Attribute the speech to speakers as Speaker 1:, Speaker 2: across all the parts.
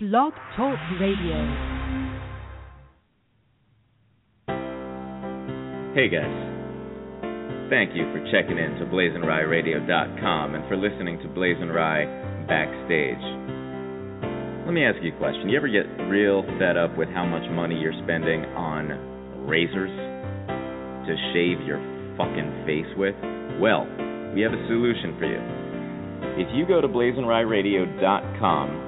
Speaker 1: Blog Talk Radio.
Speaker 2: Hey guys. Thank you for checking in to BlazinRyRadio.com and for listening to BlazinRy Backstage. Let me ask you a question. You ever get real fed up with how much money you're spending on razors to shave your fucking face with? Well, we have a solution for you. If you go to BlazinRyRadio.com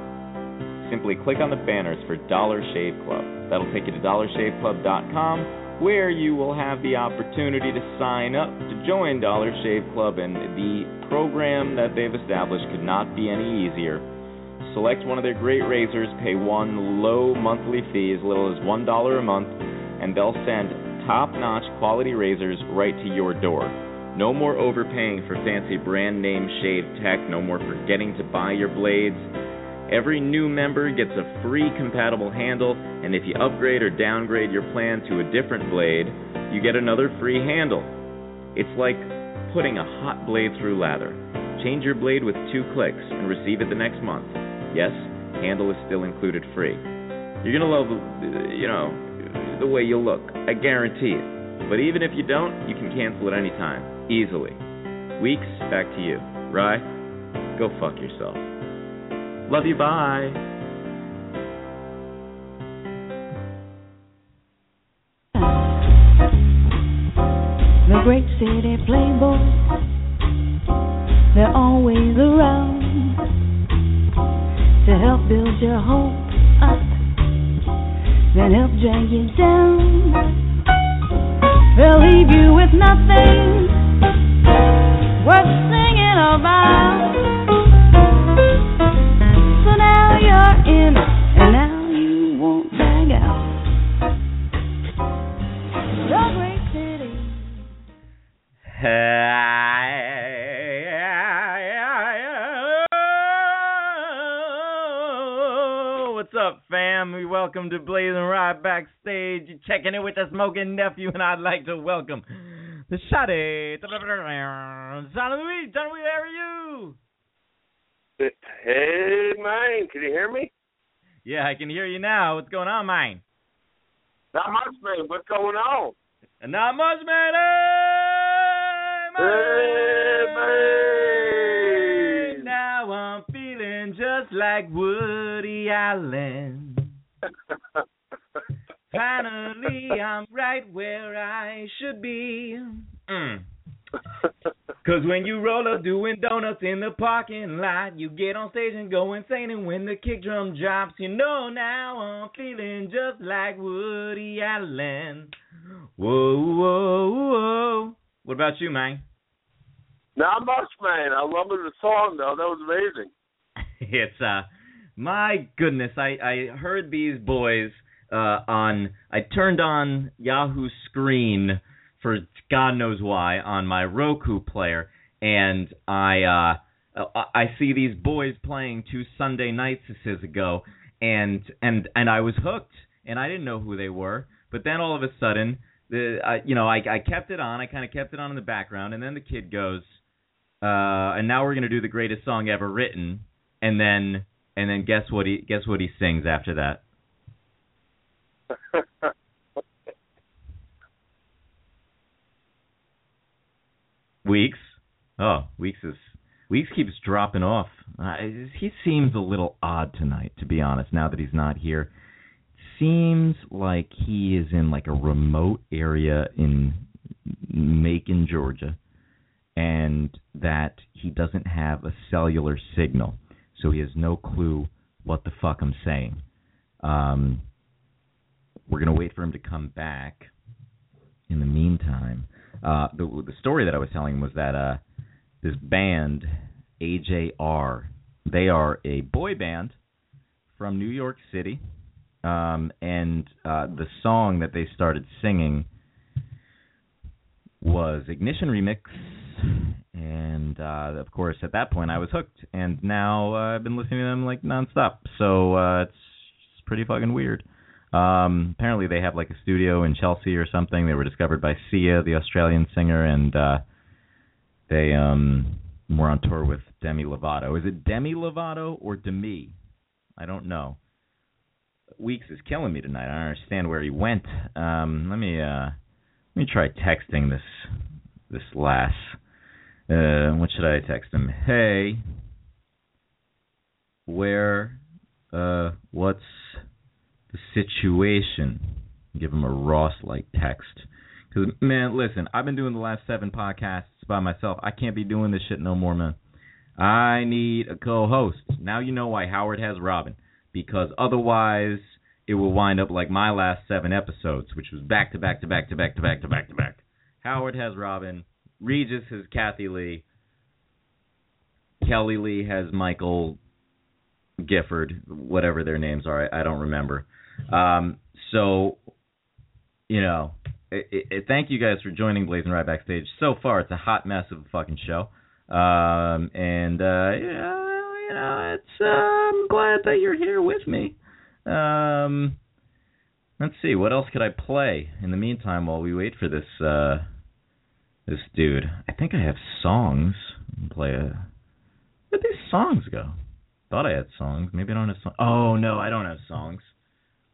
Speaker 2: simply click on the banners for Dollar Shave Club. That'll take you to dollarshaveclub.com where you will have the opportunity to sign up to join Dollar Shave Club and the program that they've established could not be any easier. Select one of their great razors, pay one low monthly fee as little as $1 a month, and they'll send top-notch quality razors right to your door. No more overpaying for fancy brand name shave tech, no more forgetting to buy your blades. Every new member gets a free compatible handle, and if you upgrade or downgrade your plan to a different blade, you get another free handle. It's like putting a hot blade through lather. Change your blade with two clicks and receive it the next month. Yes, handle is still included free. You're gonna love, you know, the way you look. I guarantee it. But even if you don't, you can cancel at any time, easily. Weeks, back to you. Rye, go fuck yourself. Love you, bye.
Speaker 3: The great city playboys, they're always around to help build your hope up, then help drag you down. They'll leave you with nothing worth singing about.
Speaker 2: What's up, fam? We welcome to BlazinRy Backstage. You're checking in with the smoking nephew, and I'd like to welcome the Shotty. John Louis, John Louis, how are you?
Speaker 4: Hey, man, can you hear me?
Speaker 2: Yeah, I can hear you now. What's going on, mine?
Speaker 4: Not much, man. What's going on?
Speaker 2: Not much, man. Hey,
Speaker 4: Hey, man.
Speaker 2: Now I'm feeling just like Woody Allen. Finally, I'm right where I should be. Mm. Cause when you roll up doing donuts in the parking lot, you get on stage and go insane. And when the kick drum drops, you know now I'm feeling just like Woody Allen. Whoa, whoa, whoa. What about you, man?
Speaker 4: Not much, man. I love the song, though. That was amazing.
Speaker 2: it's uh my goodness i i heard these boys uh on i turned on yahoo screen for god knows why on my roku player and i uh i see these boys playing two sunday nights this is ago and and and i was hooked and i didn't know who they were but then all of a sudden the I, you know i i kept it on i kind of kept it on in the background and then the kid goes uh and now we're to do the greatest song ever written and then and then guess what he guess what he sings after that weeks oh weeks is weeks keeps dropping off uh, he seems a little odd tonight to be honest now that he's not here seems like he is in like a remote area in macon georgia and that he doesn't have a cellular signal so he has no clue what the fuck I'm saying. Um, we're gonna wait for him to come back. In the meantime, uh, the the story that I was telling was that uh, this band AJR, they are a boy band from New York City, um, and uh, the song that they started singing was Ignition Remix and uh, of course at that point I was hooked, and now uh, I've been listening to them like nonstop. So uh, it's, it's pretty fucking weird. Um, apparently they have like a studio in Chelsea or something. They were discovered by Sia, the Australian singer, and uh, they um, were on tour with Demi Lovato. Is it Demi Lovato or Demi? I don't know. Weeks is killing me tonight. I don't understand where he went. Um, let me uh, let me try texting this this lass. Uh, what should I text him? Hey, where? Uh, what's the situation? Give him a Ross like text. Cause man, listen, I've been doing the last seven podcasts by myself. I can't be doing this shit no more, man. I need a co-host. Now you know why Howard has Robin, because otherwise it will wind up like my last seven episodes, which was back to back to back to back to back to back to back. Howard has Robin, Regis has Kathie Lee, Kelly Lee has Michael Gifford, whatever their names are, I, I don't remember. Um, so, you know, it, it, thank you guys for joining BlazinRy Backstage. So far, it's a hot mess of a fucking show. Um, and uh, yeah, you know, it's uh, I'm glad that you're here with me. Um, let's see, what else could I play in the meantime while we wait for this uh, this dude? I think I have songs. Play a. Where'd these songs go? Thought I had songs. Maybe I don't have songs. Oh no, I don't have songs.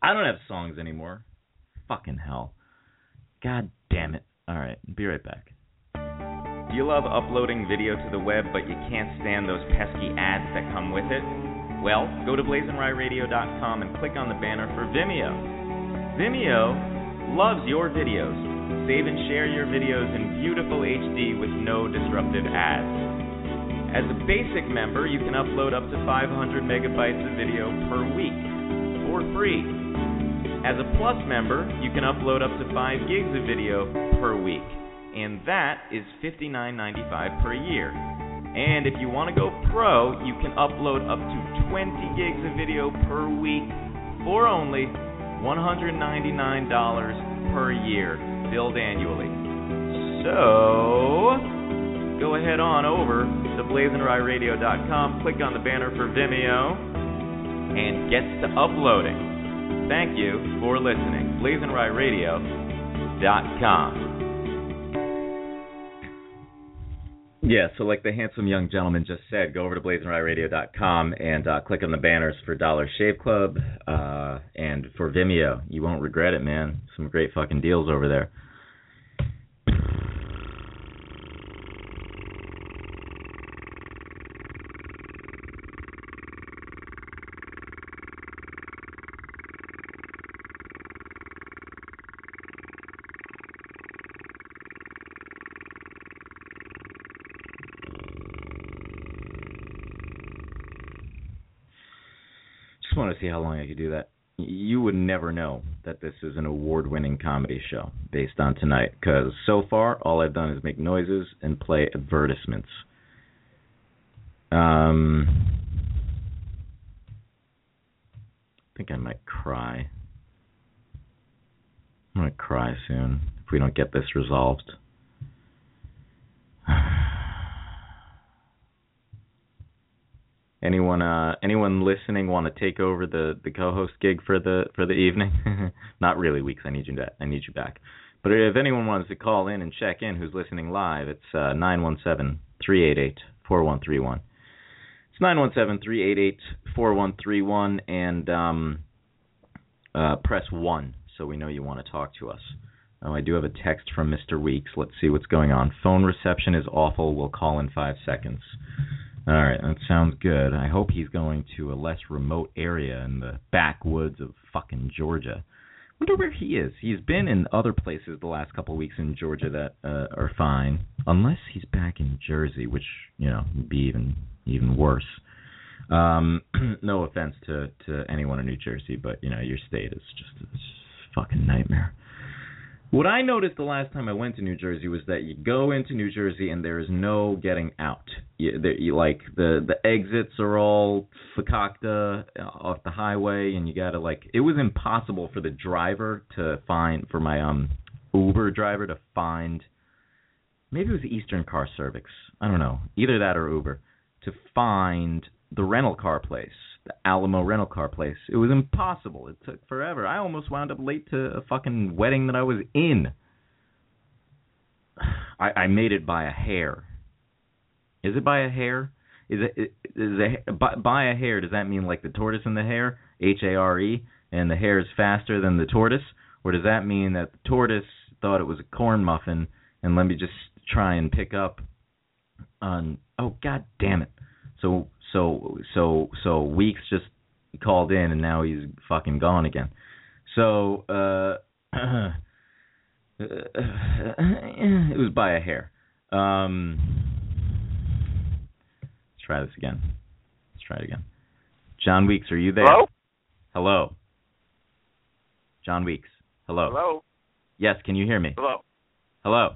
Speaker 2: I don't have songs anymore. Fucking hell. God damn it. All right, be right back. Do you love uploading video to the web, but you can't stand those pesky ads that come with it? Well, go to blazinryradio.com and click on the banner for Vimeo. Vimeo loves your videos. Save and share your videos in beautiful HD with no disruptive ads. As a basic member, you can upload up to 500 megabytes of video per week for free. As a Plus member, you can upload up to 5 gigs of video per week and that is $59.95 per year. And if you want to go pro, you can upload up to 20 gigs of video per week for only $199 per year, billed annually. So, go ahead on over to blazinryradio.com, click on the banner for Vimeo, and get to uploading. Thank you for listening. blazinryradio.com. Yeah, so like the handsome young gentleman just said, go over to blazinryradio.com and uh, click on the banners for Dollar Shave Club uh, and for Vimeo. You won't regret it, man. Some great fucking deals over there. See how long I could do that. You would never know that this is an award-winning comedy show based on tonight, because so far all I've done is make noises and play advertisements. Um, I think I might cry. I'm gonna cry soon if we don't get this resolved. Anyone uh anyone listening want to take over the the co-host gig for the for the evening? Not really, weeks. I need you back. I need you back. But if anyone wants to call in and check in, who's listening live, it's uh, nine one seven three eight eight four one three one. It's nine one seven three eight eight four one three one, and um, uh, press one so we know you want to talk to us. Oh, I do have a text from Mr. Weeks. Let's see what's going on. Phone reception is awful. We'll call in five seconds. All right, that sounds good. I hope he's going to a less remote area in the backwoods of fucking Georgia. Wonder where he is. He's been in other places the last couple of weeks in Georgia that uh, are fine, unless he's back in Jersey, which you know would be even even worse. Um, no offense to to anyone in New Jersey, but you know your state is just a fucking nightmare. What I noticed the last time I went to New Jersey was that you go into New Jersey and there is no getting out. You, you, like the the exits are all fakakta uh, off the highway, and you gotta like it was impossible for the driver to find for my um Uber driver to find. Maybe it was Eastern Car Service. I don't know. Either that or Uber to find the rental car place the Alamo rental car place. It was impossible. It took forever. I almost wound up late to a fucking wedding that I was in. I, I made it by a hair. Is it by a hair? Is it is a by, by a hair? Does that mean like the tortoise and the hare? H A R E. and the hare is faster than the tortoise, or does that mean that the tortoise thought it was a corn muffin and let me just try and pick up on oh god damn it. So so so so Weeks just called in and now he's fucking gone again. So uh it was by a hair. Um let's try this again. Let's try it again. John Weeks, are you there?
Speaker 4: Hello?
Speaker 2: Hello. John Weeks. Hello.
Speaker 4: Hello?
Speaker 2: Yes, can you hear me?
Speaker 4: Hello?
Speaker 2: Hello.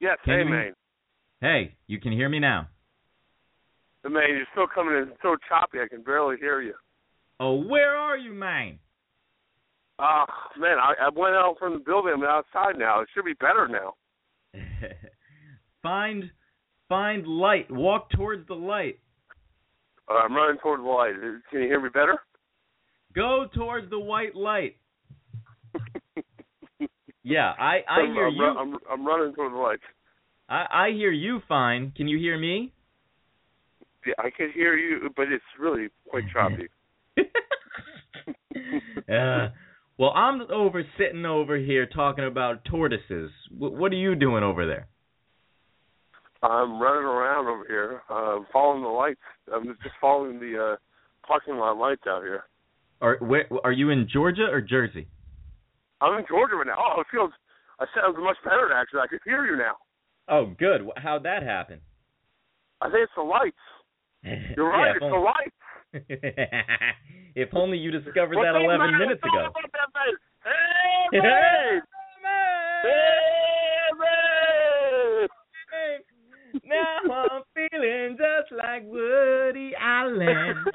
Speaker 4: Yes,
Speaker 2: Can
Speaker 4: hey,
Speaker 2: you-
Speaker 4: man.
Speaker 2: Hey, you can hear me now.
Speaker 4: Man, you're still coming in so choppy, I can barely hear you.
Speaker 2: Oh, where are you, man?
Speaker 4: Ah, man, I, I went out from the building. I'm outside now. It should be better now.
Speaker 2: find find light. Walk towards the light.
Speaker 4: Uh, I'm running towards the light. Can you hear me better?
Speaker 2: Go towards the white light. Yeah, I I
Speaker 4: I'm,
Speaker 2: hear
Speaker 4: I'm,
Speaker 2: you.
Speaker 4: I'm, I'm running towards the light.
Speaker 2: I I hear you fine. Can you hear me?
Speaker 4: Yeah, I can hear you, but it's really quite choppy.
Speaker 2: uh, well, I'm over sitting over here talking about tortoises. W- what are you doing over there?
Speaker 4: I'm running around over here, uh, following the lights. I'm just following the uh, parking lot lights out here.
Speaker 2: Are where are you in Georgia or Jersey?
Speaker 4: I'm in Georgia right now. Oh, it feels. I sound much better actually. I can hear you now.
Speaker 2: Oh, good. How'd that happen?
Speaker 4: I think it's the lights. You're right.
Speaker 2: if
Speaker 4: it's
Speaker 2: on-
Speaker 4: the lights.
Speaker 2: if only you discovered that
Speaker 4: up,
Speaker 2: 11 minutes ago.
Speaker 4: up about that, man? Hey! Hey!
Speaker 2: Now I'm feeling just like Woody Allen.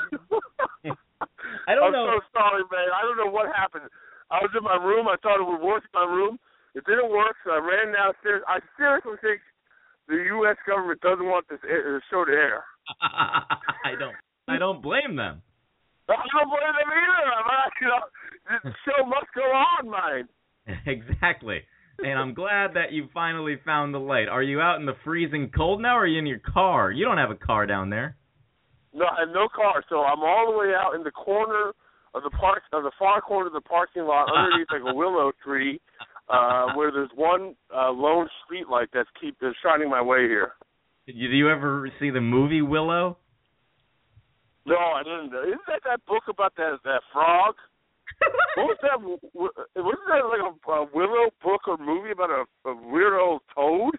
Speaker 2: I don't
Speaker 4: I'm
Speaker 2: know.
Speaker 4: so sorry, man. I don't know what happened. I was in my room. I thought it would work in my room. It didn't work, so I ran downstairs. I seriously think the U.S. government doesn't want this air, this show to air.
Speaker 2: I don't. I don't blame them.
Speaker 4: I don't blame them either. I'm not, you know, this show must go on, man.
Speaker 2: exactly. And I'm glad that you finally found the light. Are you out in the freezing cold now, or are you in your car? You don't have a car down there.
Speaker 4: No, I have no car, so I'm all the way out in the corner of the park, of the far corner of the parking lot, underneath like a willow tree, uh, where there's one uh, lone street light that's keep that's shining my way here.
Speaker 2: Did you, do you ever see the movie Willow?
Speaker 4: No, I didn't. Isn't that that book about that that frog? what was that? w- Wasn't that like a, a willow book or movie about a, a weird old toad?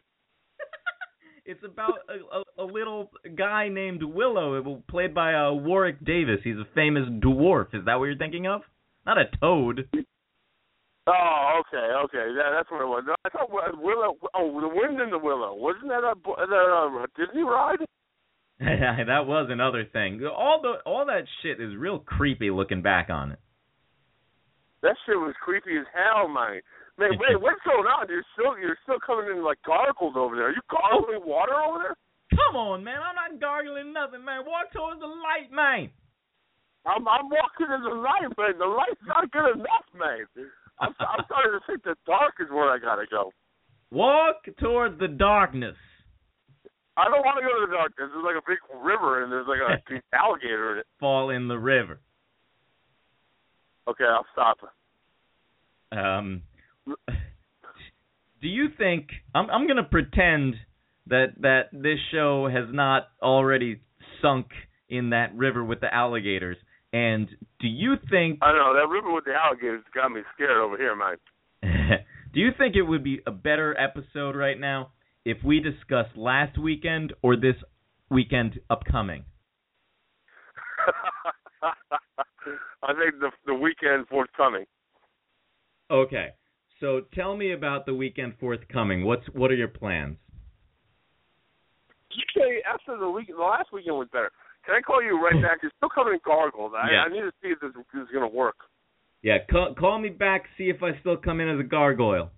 Speaker 2: It's about a, a, a little guy named Willow, played by uh, Warwick Davis. He's a famous dwarf. Is that what you're thinking of? Not a toad.
Speaker 4: Oh, okay, okay. Yeah, that's what it was. No, I thought Wi- Willow. Oh, the wind in the willow. Wasn't that a, that a Disney ride?
Speaker 2: Yeah, that was another thing. All the all that shit is real creepy looking back on it.
Speaker 4: That shit was creepy as hell, man. Man, wait, what's going on? You're still you're still coming in like gargles over there. Are you gargling water over there?
Speaker 2: Come on, man. I'm not gargling nothing, man. Walk towards the light, man.
Speaker 4: I'm I'm walking in the light, man. The light's not good enough, man. I'm I'm starting to think the dark is where I gotta go.
Speaker 2: Walk towards the darkness.
Speaker 4: I don't want to go to the dark. There's like a big river and there's like a big alligator in it.
Speaker 2: Fall in the river.
Speaker 4: Okay, I'll stop.
Speaker 2: Um, do you think I'm I'm gonna pretend that that this show has not already sunk in that river with the alligators? And do you think
Speaker 4: I don't know that river with the alligators got me scared over here, Mike.
Speaker 2: do you think it would be a better episode right now if we discussed last weekend or this weekend upcoming?
Speaker 4: I think the the weekend forthcoming.
Speaker 2: Okay. So tell me about the weekend forthcoming. What's what are your plans?
Speaker 4: Okay, after the week, the last weekend was better. Can I call you right hmm. back? You're still coming in gargles. I,
Speaker 2: Yeah.
Speaker 4: I need to see if this, this is gonna work.
Speaker 2: Yeah, call, call me back. See if I still come in as a gargoyle.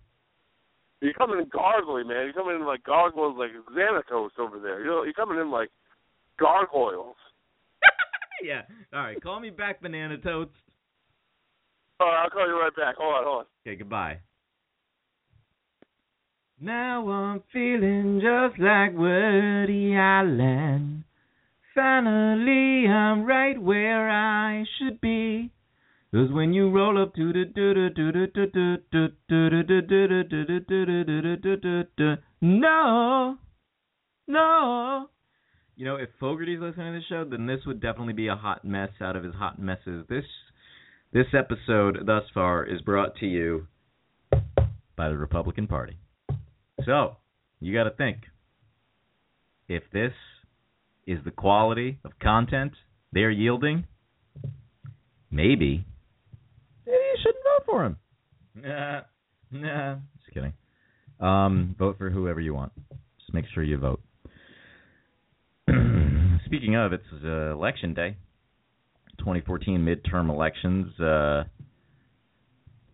Speaker 4: You're coming in gargly, man. You're coming in like gargoyles, like Xanatos over there. You're, you're coming in like gargoyles.
Speaker 2: yeah. All right. Call me back, banana totes.
Speaker 4: All right, I'll call you right back. Hold on, hold on.
Speaker 2: Okay. Goodbye. Now I'm feeling just like Woody Allen. Finally, I'm right where I should be. Cause when you roll up to the do do do do do do do do do do do do do do do no no you know if Fogarty's listening to the show then this would definitely be a hot mess out of his hot messes this this episode thus far is brought to you by the Republican Party so you got to think if this is the quality of content they're yielding maybe maybe you shouldn't vote for him. Nah, nah, just kidding. Um, vote for whoever you want. Just make sure you vote. Speaking of, it's uh, election day. 2014 midterm elections. Uh,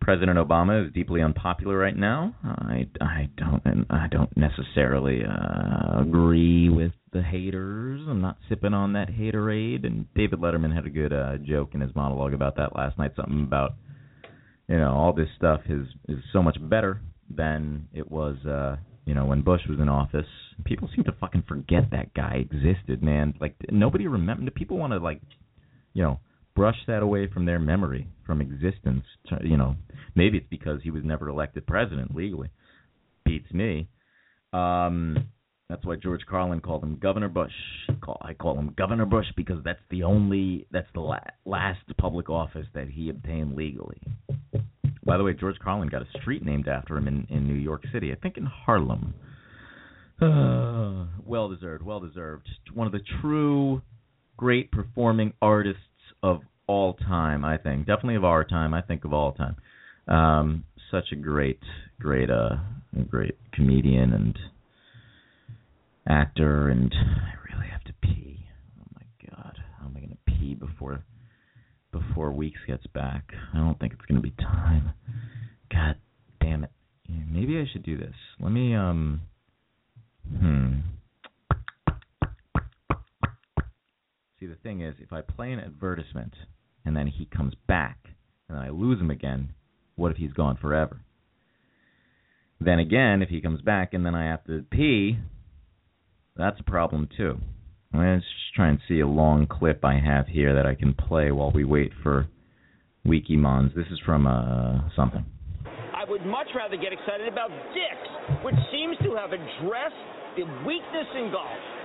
Speaker 2: President Obama is deeply unpopular right now. I, I don't I don't necessarily uh, agree with the haters. I'm not sipping on that haterade. And David Letterman had a good uh, joke in his monologue about that last night. Something about you know all this stuff is is so much better than it was uh, you know when Bush was in office. People seem to fucking forget that guy existed, man. Like nobody remember. People want to like you know brush that away from their memory, from existence. You know, maybe it's because he was never elected president legally. Beats me. Um, that's why George Carlin called him Governor Bush. I call him Governor Bush because that's the only, that's the la- last public office that he obtained legally. By the way, George Carlin got a street named after him in, in New York City, I think in Harlem. Uh, well deserved, well deserved. One of the true great performing artists of all time, I think. Definitely of our time, I think of all time. Um, such a great, great, uh, great comedian and actor, and I really have to pee. Oh my god, how am I gonna pee before before Weeks gets back? I don't think it's gonna be time. God damn it. Maybe I should do this. Let me um. Hmm. See, the thing is, if I play an advertisement and then he comes back and I lose him again, what if he's gone forever? Then again, if he comes back and then I have to pee, that's a problem too. Let's just try and see a long clip I have here that I can play while we wait for Wikimons. This is from uh, something.
Speaker 5: I would much rather get excited about Dick's, which seems to have addressed the weakness in golf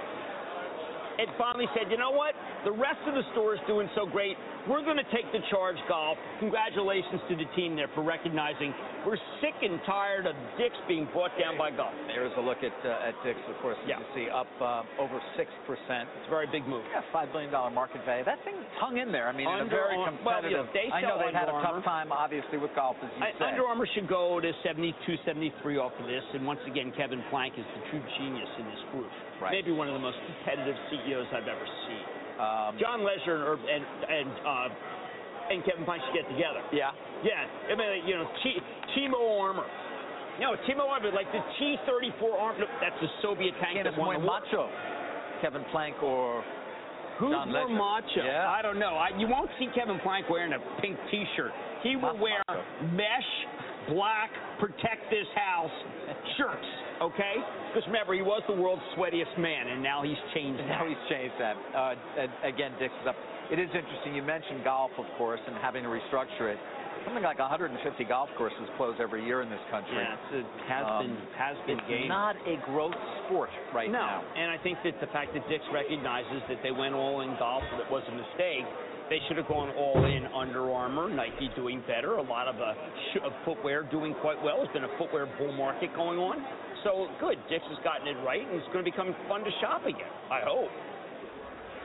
Speaker 5: and finally said, you know what? The rest of the store is doing so great. We're going to take the charge golf. Congratulations to the team there for recognizing we're sick and tired of Dick's being brought down by golf.
Speaker 6: There's a look at uh, at Dick's, of course.
Speaker 5: Yeah.
Speaker 6: You can see up uh, over six percent.
Speaker 5: It's a very big move.
Speaker 6: Yeah, five billion dollar market value. That thing hung in there. I mean, in a
Speaker 5: Under
Speaker 6: very
Speaker 5: well,
Speaker 6: competitive.
Speaker 5: you know, they
Speaker 6: I know they've had a tough time, obviously, with golf, as you
Speaker 5: I,
Speaker 6: said.
Speaker 5: Under Armour should go to 72, 73 off of this. And once again, Kevin Plank is the true genius in this group.
Speaker 6: Right.
Speaker 5: Maybe one of the most competitive CEOs I've ever seen.
Speaker 6: Um,
Speaker 5: John Lesnar or, and and uh, and Kevin Plank should get together.
Speaker 6: yeah.
Speaker 5: Yeah, I mean, you know, T- Timo armor. No, Timo armor, like the T-34 armor. That's a Soviet tank
Speaker 6: Again,
Speaker 5: that won the war.
Speaker 6: macho. Kevin Plank or
Speaker 5: Who's
Speaker 6: John
Speaker 5: more macho?
Speaker 6: Yeah.
Speaker 5: I don't know. I, you won't see Kevin Plank wearing a pink T-shirt. He will
Speaker 6: Not
Speaker 5: wear
Speaker 6: macho.
Speaker 5: mesh, black, protect this house shirts. Okay? Because remember, he was the world's sweatiest man, and now he's changed
Speaker 6: Now he's changed that. Uh, again, Dick's is up. It is interesting. You mentioned golf, of course, and having to restructure it. Something like 150 golf courses close every year in this country.
Speaker 5: Yeah, it's a has
Speaker 6: Um,
Speaker 5: been has been
Speaker 6: It's
Speaker 5: game.
Speaker 6: not a growth sport right
Speaker 5: no,
Speaker 6: now.
Speaker 5: and I think that the fact that Dick's recognizes that they went all in golf that was a mistake. They should have gone all in Under Armour, Nike doing better. A lot of uh, sh- of footwear doing quite well. There's been a footwear bull market going on. So good, Dick's has gotten it right, and it's going to become fun to shop again. I hope.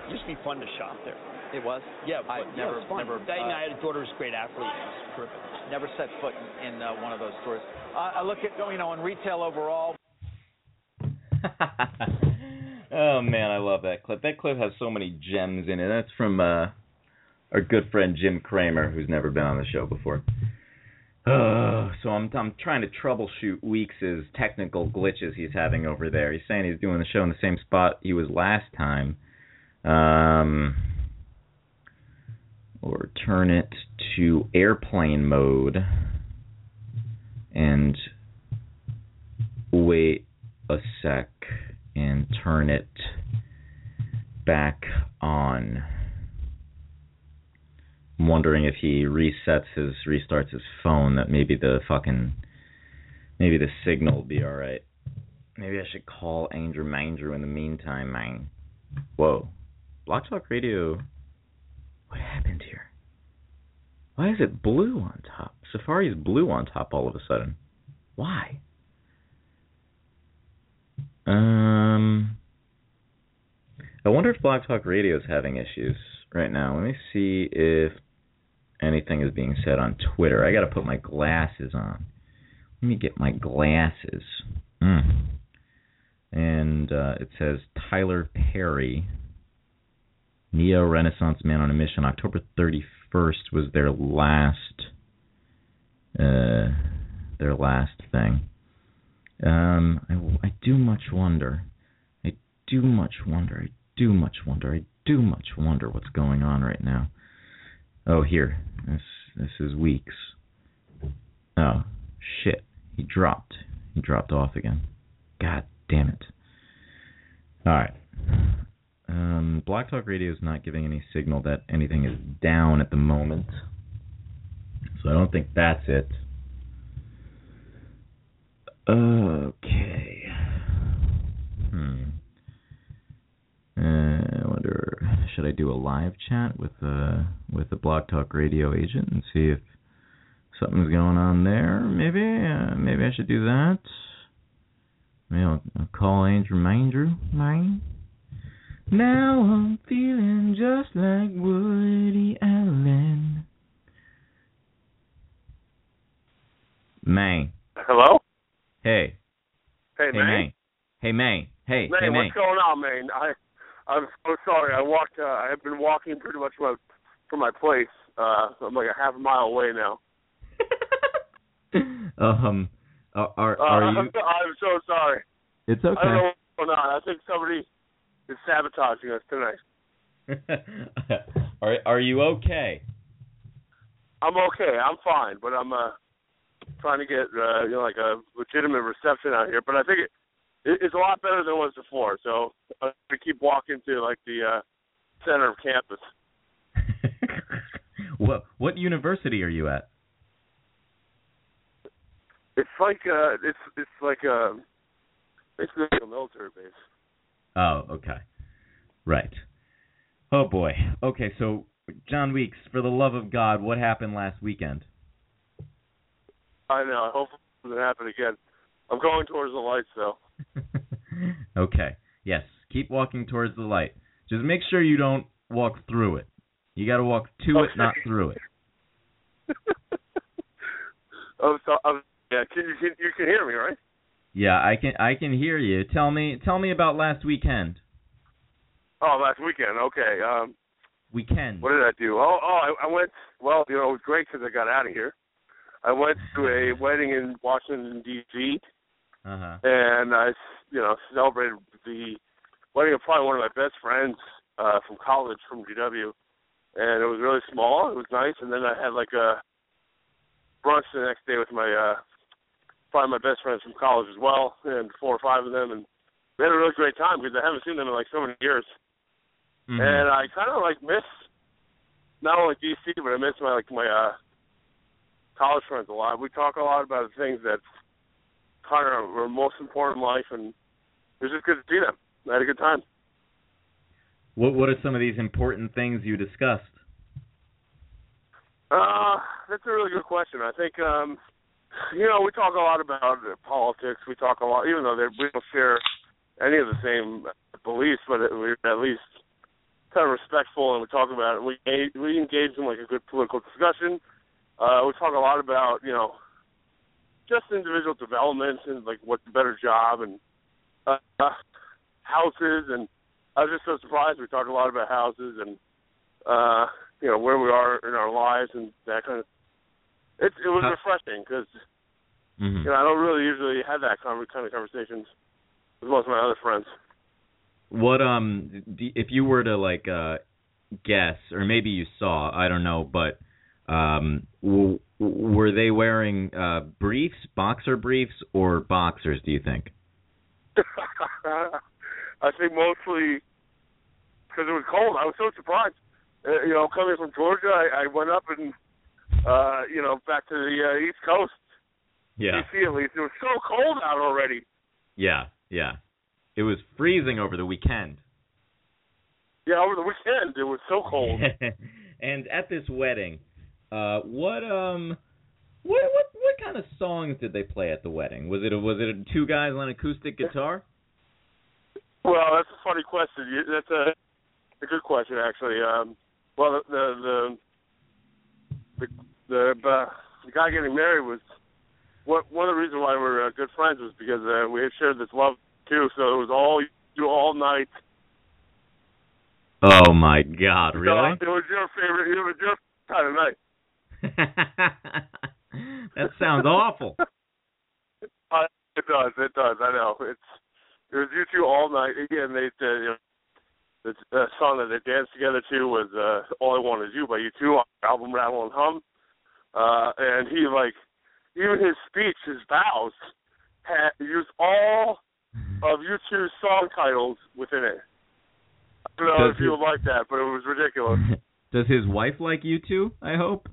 Speaker 5: It used to be fun to shop there.
Speaker 6: It was.
Speaker 5: Yeah,
Speaker 6: I
Speaker 5: but,
Speaker 6: never,
Speaker 5: yeah, fun.
Speaker 6: never,
Speaker 5: I,
Speaker 6: uh,
Speaker 5: I had a daughter who's a great athlete. It's terrific.
Speaker 6: never set foot in, in uh, one of those stores. Uh, I look at you know in retail overall.
Speaker 2: oh man, I love that clip. That clip has so many gems in it. That's from uh, our good friend Jim Cramer, who's never been on the show before. Uh, so I'm I'm trying to troubleshoot Weeks's technical glitches he's having over there. He's saying he's doing the show in the same spot he was last time. Um, or turn it to airplane mode and wait a sec and turn it back on. I'm wondering if he resets his restarts his phone that maybe the fucking maybe the signal will be all right. Maybe I should call Andrew Manger in the meantime, man. Whoa. Blog Talk Radio. What happened here? Why is it blue on top? Safari's blue on top all of a sudden. Why? Um I wonder if Blog Talk Radio is having issues right now. Let me see if anything is being said on Twitter. I got to put my glasses on. Let me get my glasses. Mm. And uh, it says Tyler Perry, Neo Renaissance Man on a Mission. October 31st was their last, uh, their last thing. Um, I, I do much wonder. I do much wonder. I do much wonder. I do much wonder what's going on right now. Oh, here. This this is Weeks. Oh, shit. He dropped. He dropped off again. God damn it. All right. Um, Blog Talk Radio is not giving any signal that anything is down at the moment. So I don't think that's it. Okay. Hmm. Uh, I wonder, should I do a live chat with uh with the Blog Talk Radio agent and see if something's going on there? Maybe, uh, maybe I should do that. Maybe I'll, I'll call Andrew Andrew mine. Now I'm feeling just like Woody Allen. May.
Speaker 4: Hello.
Speaker 2: Hey.
Speaker 4: Hey,
Speaker 2: Hey
Speaker 4: man.
Speaker 2: May. Hey May. Hey.
Speaker 4: Man,
Speaker 2: hey May.
Speaker 4: what's going on, man? I I'm so sorry. I walked. Uh, I have been walking pretty much my, from my place. Uh, I'm like a half a mile away now.
Speaker 2: um. Are are,
Speaker 4: Uh,
Speaker 2: are
Speaker 4: I'm,
Speaker 2: you?
Speaker 4: so, I'm so sorry.
Speaker 2: It's okay.
Speaker 4: I don't know what's going on. I think somebody is sabotaging us tonight.
Speaker 2: are are you okay?
Speaker 4: I'm okay. I'm fine, but I'm uh trying to get uh, you know like a legitimate reception out here. But I think it it's a lot better than it was before. So I'm keep walking to like the uh center of campus.
Speaker 2: what what university are you at?
Speaker 4: It's like uh it's it's like uh basically like a military base.
Speaker 2: Oh, okay. Right. Oh boy. Okay, so John Weeks, for the love of God, what happened last weekend?
Speaker 4: I know. I hope it doesn't happen again. I'm going towards the light, though.
Speaker 2: okay. Yes. Keep walking towards the light. Just make sure you don't walk through it. You got to walk to it, not through it.
Speaker 4: I'm so I'm, yeah. Can you can, you can hear me right?
Speaker 2: Yeah, I can I can hear you. Tell me tell me about last weekend.
Speaker 4: Oh, last weekend. Okay. Um,
Speaker 2: Weekend.
Speaker 4: what did I do? Oh, oh, I, I went. Well, you know, it was great because I got out of here. I went to a wedding in Washington D.C.
Speaker 2: Uh-huh.
Speaker 4: and I, you know, celebrated the wedding of probably one of my best friends uh, from college from GW, and it was really small. It was nice, and then I had like a brunch the next day with my uh, probably my best friends from college as well, and four or five of them, and we had a really great time because I haven't seen them in like so many years,
Speaker 2: Mhm.
Speaker 4: and I kind of like miss not only DC, but I miss my like my uh, college friends a lot. We talk a lot about the things that kind of were most important life, and it was just good to see them. I had a good time.
Speaker 2: What what are some of these important things you discussed?
Speaker 4: Uh, that's a really good question. I think, um, you know, we talk a lot about politics. We talk a lot, even though we don't share any of the same beliefs, but we're at least kind of respectful, and we talk about it. We we engage in like a good political discussion. Uh, we talk a lot about, you know, just individual developments and like what's a better job and uh, uh, houses. And I was just so surprised. We talked a lot about houses and uh, you know where we are in our lives and that kind of. It it was refreshing because
Speaker 2: Mhm.
Speaker 4: you know I don't really usually have that kind of, kind of conversations with most of my other friends.
Speaker 2: What um if you were to like uh guess or maybe you saw, I don't know, but um were they wearing uh briefs, boxer briefs or boxers, do you think?
Speaker 4: I think mostly because it was cold. I was so surprised. uh, you know, coming from Georgia, I, I went up and uh, you know back to the uh, East Coast,
Speaker 2: Yeah.
Speaker 4: DC at least. It was so cold out already.
Speaker 2: Yeah. Yeah. It was freezing over the weekend.
Speaker 4: Yeah, over the weekend it was so cold.
Speaker 2: and at this wedding, uh, what um, what what what kind of songs did they play at the wedding? Was it a, was it a two guys on acoustic guitar?
Speaker 4: Well, that's a funny question. That's a a good question actually. Um, well, the the the the, the, uh, the guy getting married was what one of the reasons why we're uh, good friends was because uh, we had shared this love too. So it was all you all night.
Speaker 2: Oh my God! Really?
Speaker 4: So it was your favorite. It was your kind of night.
Speaker 2: that sounds awful.
Speaker 4: Uh, it does. It does. I know. It's it was U2 all night. Again, they uh, you know, the uh, song that they danced together to was uh, "All I Want Is You" by you two on the album Rattle and Hum. Uh, and he like even his speech, his vows, had used all of you two's song titles within it. I don't know
Speaker 2: Does
Speaker 4: if you would like that, but it was ridiculous.
Speaker 2: Does his wife like U2? I hope.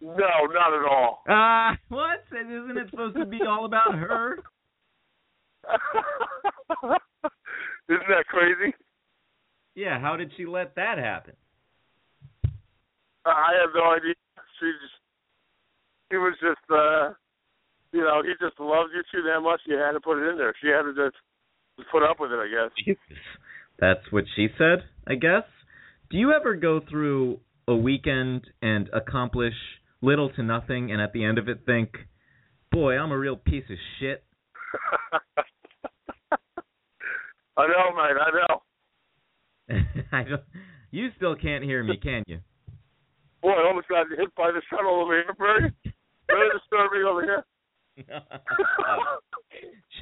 Speaker 4: No, not at all.
Speaker 2: Ah, what? Isn't it supposed to be all about her?
Speaker 4: Isn't that crazy?
Speaker 2: Yeah. How did she let that happen?
Speaker 4: I have no idea. She just, he was just, uh, you know, he just loved you too that much. You had to put it in there. She had to just, just put up with it, I guess.
Speaker 2: That's what she said, I guess. Do you ever go through a weekend and accomplish little to nothing and at the end of it think, boy, I'm a real piece of shit?
Speaker 4: I know, man. I know.
Speaker 2: I don't, you still can't hear me, can you?
Speaker 4: Boy, I almost got hit by the shuttle over here, Bernie. Very disturbing over here.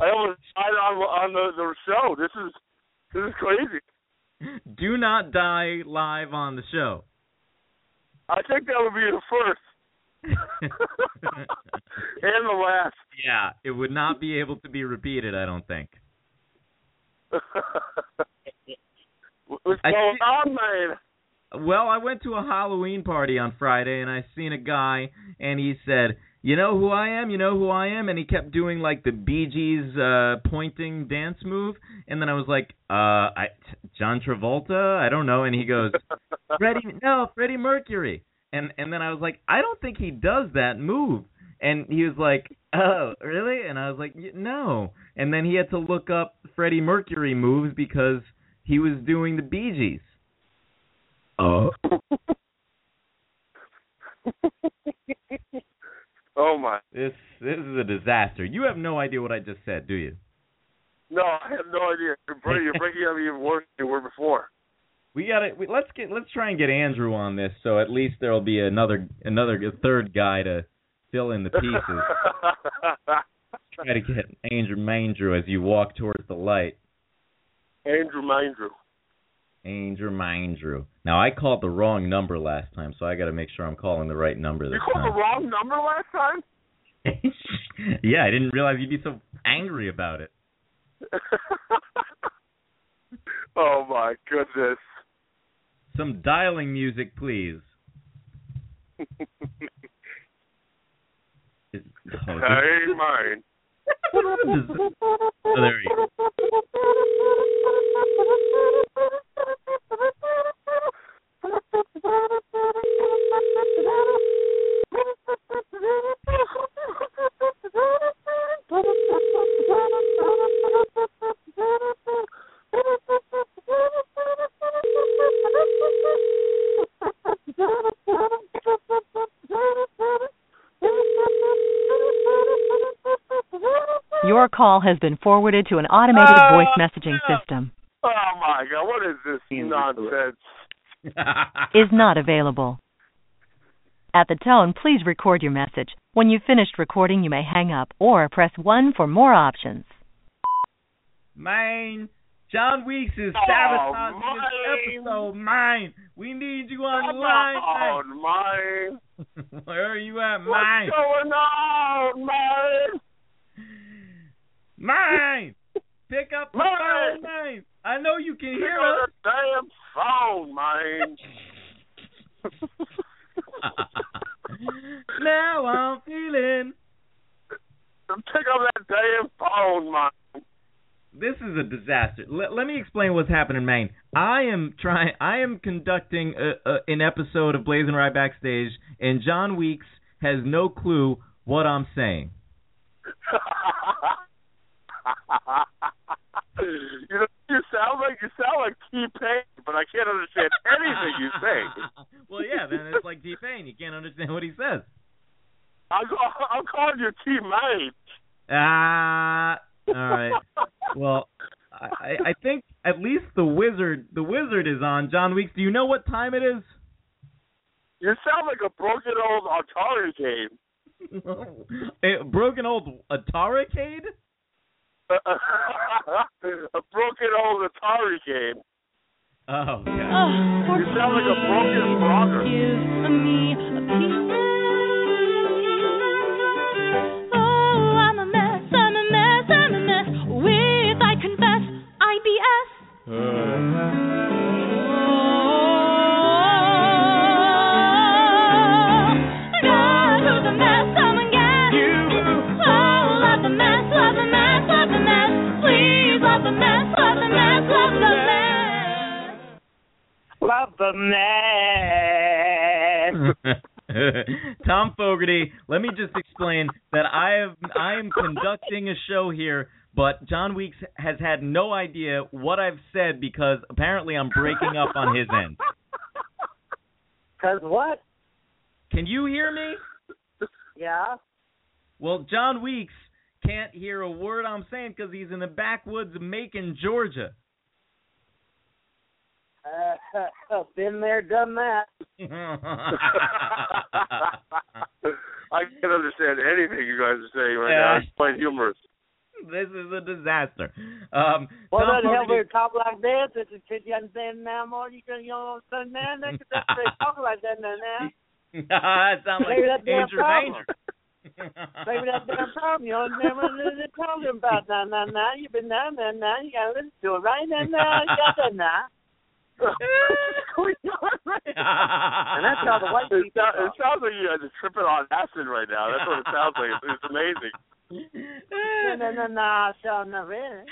Speaker 4: I almost died on on the the show. This is this is crazy.
Speaker 2: Do not die live on the show.
Speaker 4: I think that would be the first and the last.
Speaker 2: yeah, it would not be able to be repeated, I don't think.
Speaker 4: What's
Speaker 2: I
Speaker 4: going
Speaker 2: see-
Speaker 4: on, man?
Speaker 2: Well, I went to a Halloween party on Friday and I seen a guy and he said, "You know who I am? You know who I am?" And he kept doing like the Bee Gees uh pointing dance move and then I was like, "Uh, I John Travolta? I don't know." And he goes, "Freddie, no, Freddie Mercury." And and then I was like, "I don't think he does that move." And he was like, "Oh, really?" And I was like, "No." And then he had to look up Freddie Mercury moves because he was doing the Bee Gees. Oh.
Speaker 4: oh my!
Speaker 2: This this is a disaster. You have no idea what I just said, do you?
Speaker 4: No, I have no idea. You're breaking, you're breaking up even worse than you were before.
Speaker 2: We got to we, let's get let's try and get Andrew on this so at least there'll be another another a third guy to fill in the pieces. try to get Andrew Mandrew as you walk towards the light.
Speaker 4: Andrew Mindrew.
Speaker 2: Andrew Mandrew. Now I called the wrong number last time, so I got to make sure I'm calling the right number this time.
Speaker 4: You called the wrong number last time.
Speaker 2: yeah, I didn't realize you'd be so angry about it.
Speaker 4: oh my goodness.
Speaker 2: Some dialing music, please. Is- oh, this-
Speaker 4: Hey, mine.
Speaker 2: What is this? Oh, there you go.
Speaker 1: Your call has been forwarded to an automated
Speaker 4: Oh,
Speaker 1: voice messaging
Speaker 4: no.
Speaker 1: system.
Speaker 4: Oh my god, what is this nonsense?
Speaker 1: Is not available. At the tone, please record your message. When you've finished recording, you may hang up or press 1 for more options.
Speaker 2: Mine. John Weeks is
Speaker 4: Oh,
Speaker 2: sabotaging
Speaker 4: mine.
Speaker 2: this episode. Mine. We need you
Speaker 4: Come
Speaker 2: online.
Speaker 4: on, mine.
Speaker 2: mine. Where are you at,
Speaker 4: What's
Speaker 2: mine?
Speaker 4: going on, mine?
Speaker 2: Mine. Pick up the
Speaker 4: Mine.
Speaker 2: phone, mine. I know you can
Speaker 4: Pick
Speaker 2: hear
Speaker 4: up
Speaker 2: us.
Speaker 4: the damn phone, mine.
Speaker 2: now I'm feeling.
Speaker 4: Pick up that damn phone, man.
Speaker 2: This is a disaster. Let, let me explain what's happening in Maine. I am trying. I am conducting a, a, an episode of BlazinRy backstage, and John Weeks has no clue what I'm saying.
Speaker 4: you know, you sound like you sound like T Pain, but I can't understand anything you say.
Speaker 2: well, yeah, then it's like T Pain. You can't understand what he says.
Speaker 4: I'm, I'm calling you T Main.
Speaker 2: Ah, all right. well, I, I think at least the wizard, the wizard is on. John Weeks, do you know what time it is?
Speaker 4: You sound like a broken old Atari game.
Speaker 2: a broken old Atari-cade?
Speaker 4: a broken old Atari game.
Speaker 2: Oh, God.
Speaker 3: Oh,
Speaker 4: You sound like a broken blogger.
Speaker 3: Love the mess.
Speaker 2: Thom Fogarty, let me just explain that I have I am conducting a show here, but John Weeks has had no idea what I've said because apparently I'm breaking up on his end.
Speaker 7: Cause what?
Speaker 2: Can you hear me?
Speaker 7: Yeah.
Speaker 2: Well, John Weeks can't hear a word I'm saying because he's in the backwoods of Macon, Georgia.
Speaker 7: Uh, been there, done that.
Speaker 4: I can't understand anything you guys are saying right now.
Speaker 2: Yeah.
Speaker 4: It's quite humorous.
Speaker 2: this is a disaster. Um,
Speaker 7: Well,
Speaker 2: Thom
Speaker 7: the hell
Speaker 2: Fogarty-
Speaker 7: we talk like that? You can you understand now more? You can you don't understand now? They can just talk like that now. now.
Speaker 2: that sounds like
Speaker 7: Maybe that's their
Speaker 2: Andrew.
Speaker 7: Maybe that's their problem. You don't what they're talking about now. Now, now. You've been now, now, now. You gotta listen to it right now, now. You got that now. And that's how the white
Speaker 4: It,
Speaker 7: people
Speaker 4: sounds, it sounds like you guys are tripping on acid right now. That's what it sounds like. It's, it's amazing.
Speaker 7: No, no, no, no. So, no, really.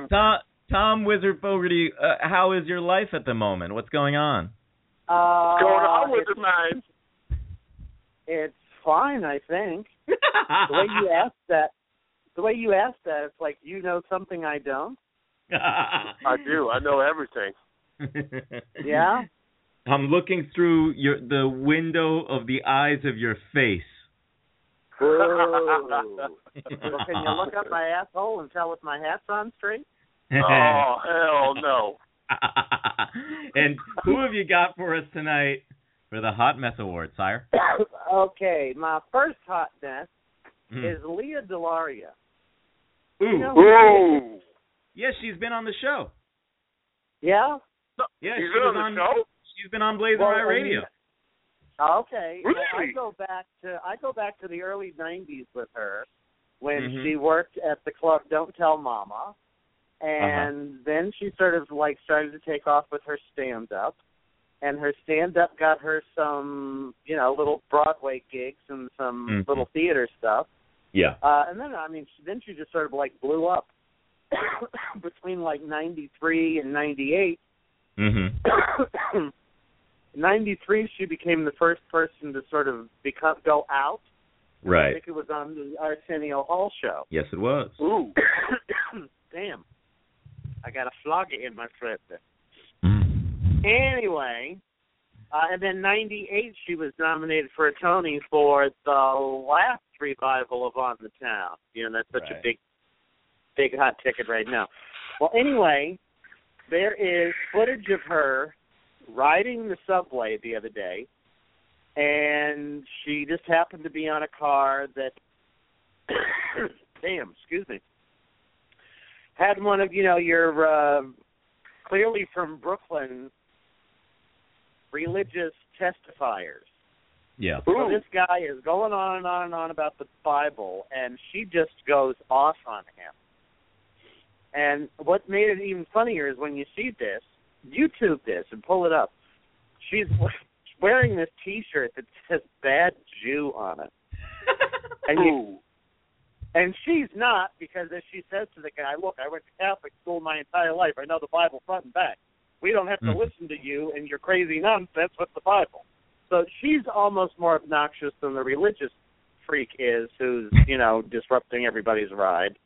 Speaker 2: Thom, Thom Wizard Fogarty, uh, how is your life at the moment? What's going on?
Speaker 7: Uh,
Speaker 4: Going on with
Speaker 7: it's,
Speaker 4: it, man.
Speaker 7: it's fine, I think. The way you asked that, the way you asked that, it's like you know something I don't.
Speaker 4: I do. I know everything.
Speaker 7: Yeah.
Speaker 2: I'm looking through your the window of the eyes of your face.
Speaker 7: Well, can you look up my asshole and tell if my hat's on straight?
Speaker 4: Oh hell no.
Speaker 2: and who have you got for us tonight for the Hot Mess Award, sire?
Speaker 7: okay, my first hot mess
Speaker 2: Hmm.
Speaker 7: is Lea DeLaria.
Speaker 2: Ooh.
Speaker 7: You know who she is?
Speaker 4: Ooh.
Speaker 2: Yes, she's been on the show.
Speaker 7: Yeah.
Speaker 2: Yeah,
Speaker 4: He's
Speaker 2: she
Speaker 4: been
Speaker 2: was
Speaker 4: on the show.
Speaker 2: She's been on Blazing
Speaker 7: Well,
Speaker 2: Eye
Speaker 7: I
Speaker 2: Radio.
Speaker 7: Okay. Well, I go back to I go back to the early '90s with her when
Speaker 2: Mhm.
Speaker 7: she worked at the club Don't Tell Mama,
Speaker 2: Uh-huh.
Speaker 7: and then she sort of like started to take off with her stand up, and her stand up got her some you know little Broadway gigs and some
Speaker 2: Mhm.
Speaker 7: little theater stuff,
Speaker 2: Yeah.
Speaker 7: uh, and then I mean she, then she just sort of like blew up between like '93 and '98.
Speaker 2: Mm-hmm.
Speaker 7: 93 she became the first person to sort of become go out
Speaker 2: Right.
Speaker 7: I think it was on the Arsenio Hall show.
Speaker 2: Yes, it was.
Speaker 4: Ooh.
Speaker 7: Damn. I got a flogger in my throat there.
Speaker 2: Mm.
Speaker 7: Anyway, uh, and then 98 she was nominated for a Tony for the last revival of On the Town. You know, that's such
Speaker 2: Right.
Speaker 7: a big, big hot ticket right now. Well, anyway, there is footage of her riding the subway the other day, and she just happened to be on a car that, damn, excuse me, had one of you know your uh, clearly from Brooklyn religious testifiers.
Speaker 2: Yeah.
Speaker 7: So this guy is going on and on and on about the Bible, and she just goes off on him. And what made it even funnier is when you see this, YouTube this and pull it up. she's wearing this T-shirt that says "Bad Jew" on it, and you, and she's not because as she says to the guy, "Look, I went to Catholic school my entire life. I know the Bible front and back. We don't have to
Speaker 2: Mhm.
Speaker 7: listen to you and your crazy nonsense with the Bible." So she's almost more obnoxious than the religious freak is, who's you know disrupting everybody's ride.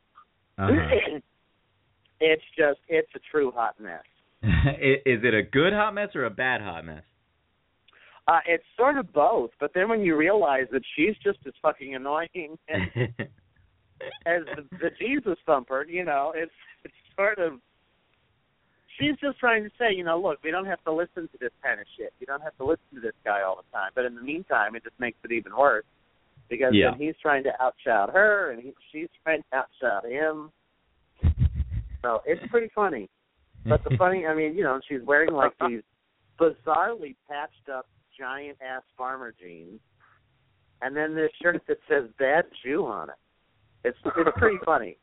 Speaker 2: Uh-huh.
Speaker 7: it's just it's a true hot mess.
Speaker 2: Is it a good hot mess or a bad hot mess?
Speaker 7: Uh, it's sort of both, but then when you realize that she's just as fucking annoying as, as the, the Jesus thumper, you know, it's it's sort of she's just trying to say, you know, look, we don't have to listen to this kind of shit. You don't have to listen to this guy all the time. But in the meantime, it just makes it even worse because
Speaker 2: Yeah.
Speaker 7: then he's trying to outshout her, and he, she's trying to outshout him. So it's pretty funny. But the funny, I mean, you know, she's wearing like these bizarrely patched up giant ass farmer jeans, and then this shirt that says "Bad Jew" on it. It's it's pretty funny.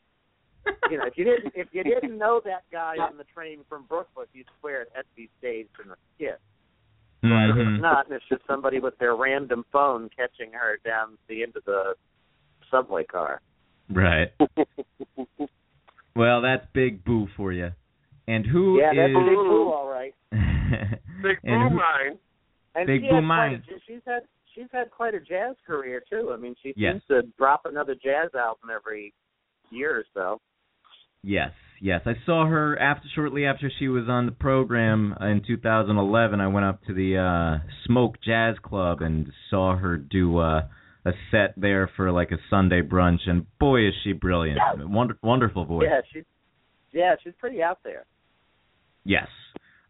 Speaker 7: You know, if you didn't if you didn't know that guy on the train from Brooklyn, you'd swear it had to be staged in a skit. But
Speaker 2: Mhm.
Speaker 7: it's not. And it's just somebody with their random phone catching her down the end of the subway car.
Speaker 2: Right. Well, that's Big Boo for you. And who
Speaker 7: yeah, that's
Speaker 2: is-
Speaker 7: Big Boo, all right.
Speaker 4: Big
Speaker 2: and
Speaker 4: Boo
Speaker 2: who-
Speaker 4: Mine.
Speaker 7: And
Speaker 2: Big Boo Mine.
Speaker 7: a, she's had she's had quite a jazz career too. I mean, she
Speaker 2: Yes.
Speaker 7: seems to drop another jazz album every year or so.
Speaker 2: Yes, yes. I saw her after shortly after she was on the program in 2011. I went up to the uh Smoke Jazz Club and saw her do uh, a set there for like a Sunday brunch. And boy, is she brilliant! Wonder, wonderful voice.
Speaker 7: Yeah, she's yeah, she's pretty out there.
Speaker 2: Yes.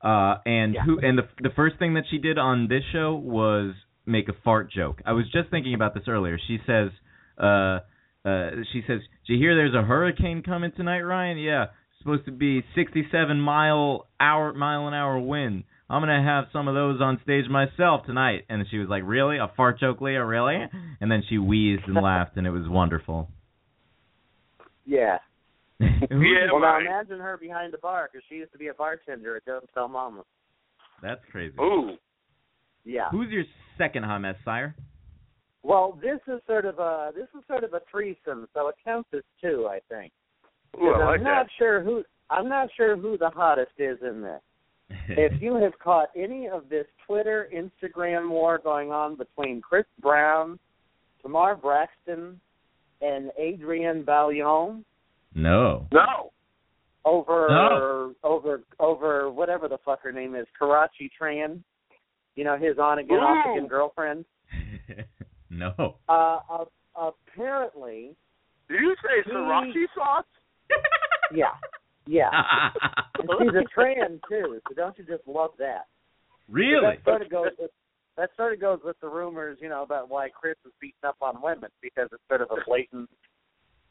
Speaker 2: Uh, and
Speaker 7: Yeah.
Speaker 2: who? And the the first thing that she did on this show was make a fart joke. I was just thinking about this earlier. She says, uh, uh, she says, "Did you hear there's a hurricane coming tonight, Ryan? Yeah, it's supposed to be 67 mile hour mile an hour wind. I'm gonna have some of those on stage myself tonight." And she was like, "Really? A fart joke, Lea? Really?" And then she wheezed and laughed, and it was wonderful.
Speaker 7: Yeah.
Speaker 4: Yeah.
Speaker 7: Well, now imagine her behind the bar because she used to be a bartender at Don't Tell Mama.
Speaker 2: That's crazy.
Speaker 4: Ooh.
Speaker 7: Yeah.
Speaker 2: Who's your second hot mess, sire?
Speaker 7: Well, this is sort of a this is sort of a threesome, so it counts as two, I think.
Speaker 4: Ooh, I like I'm
Speaker 7: not
Speaker 4: that.
Speaker 7: sure who I'm not sure who the hottest is in this. If you have caught any of this Twitter, Instagram war going on between Chris Brown, Tamar Braxton, and Adrienne Bailon
Speaker 2: no.
Speaker 4: No.
Speaker 7: over
Speaker 2: No.
Speaker 7: over over whatever the fuck her name is, Karrueche Tran, you know his on again, off again girlfriend.
Speaker 2: no.
Speaker 7: Uh, uh, apparently,
Speaker 4: Did you say
Speaker 7: He-
Speaker 4: sriracha sauce?
Speaker 7: yeah, yeah. And she's a Tran too, so don't you just love that?
Speaker 2: Really?
Speaker 7: That sort of goes with that sort of goes with the rumors, you know, about why Chris is beating up on women because it's sort of a blatant,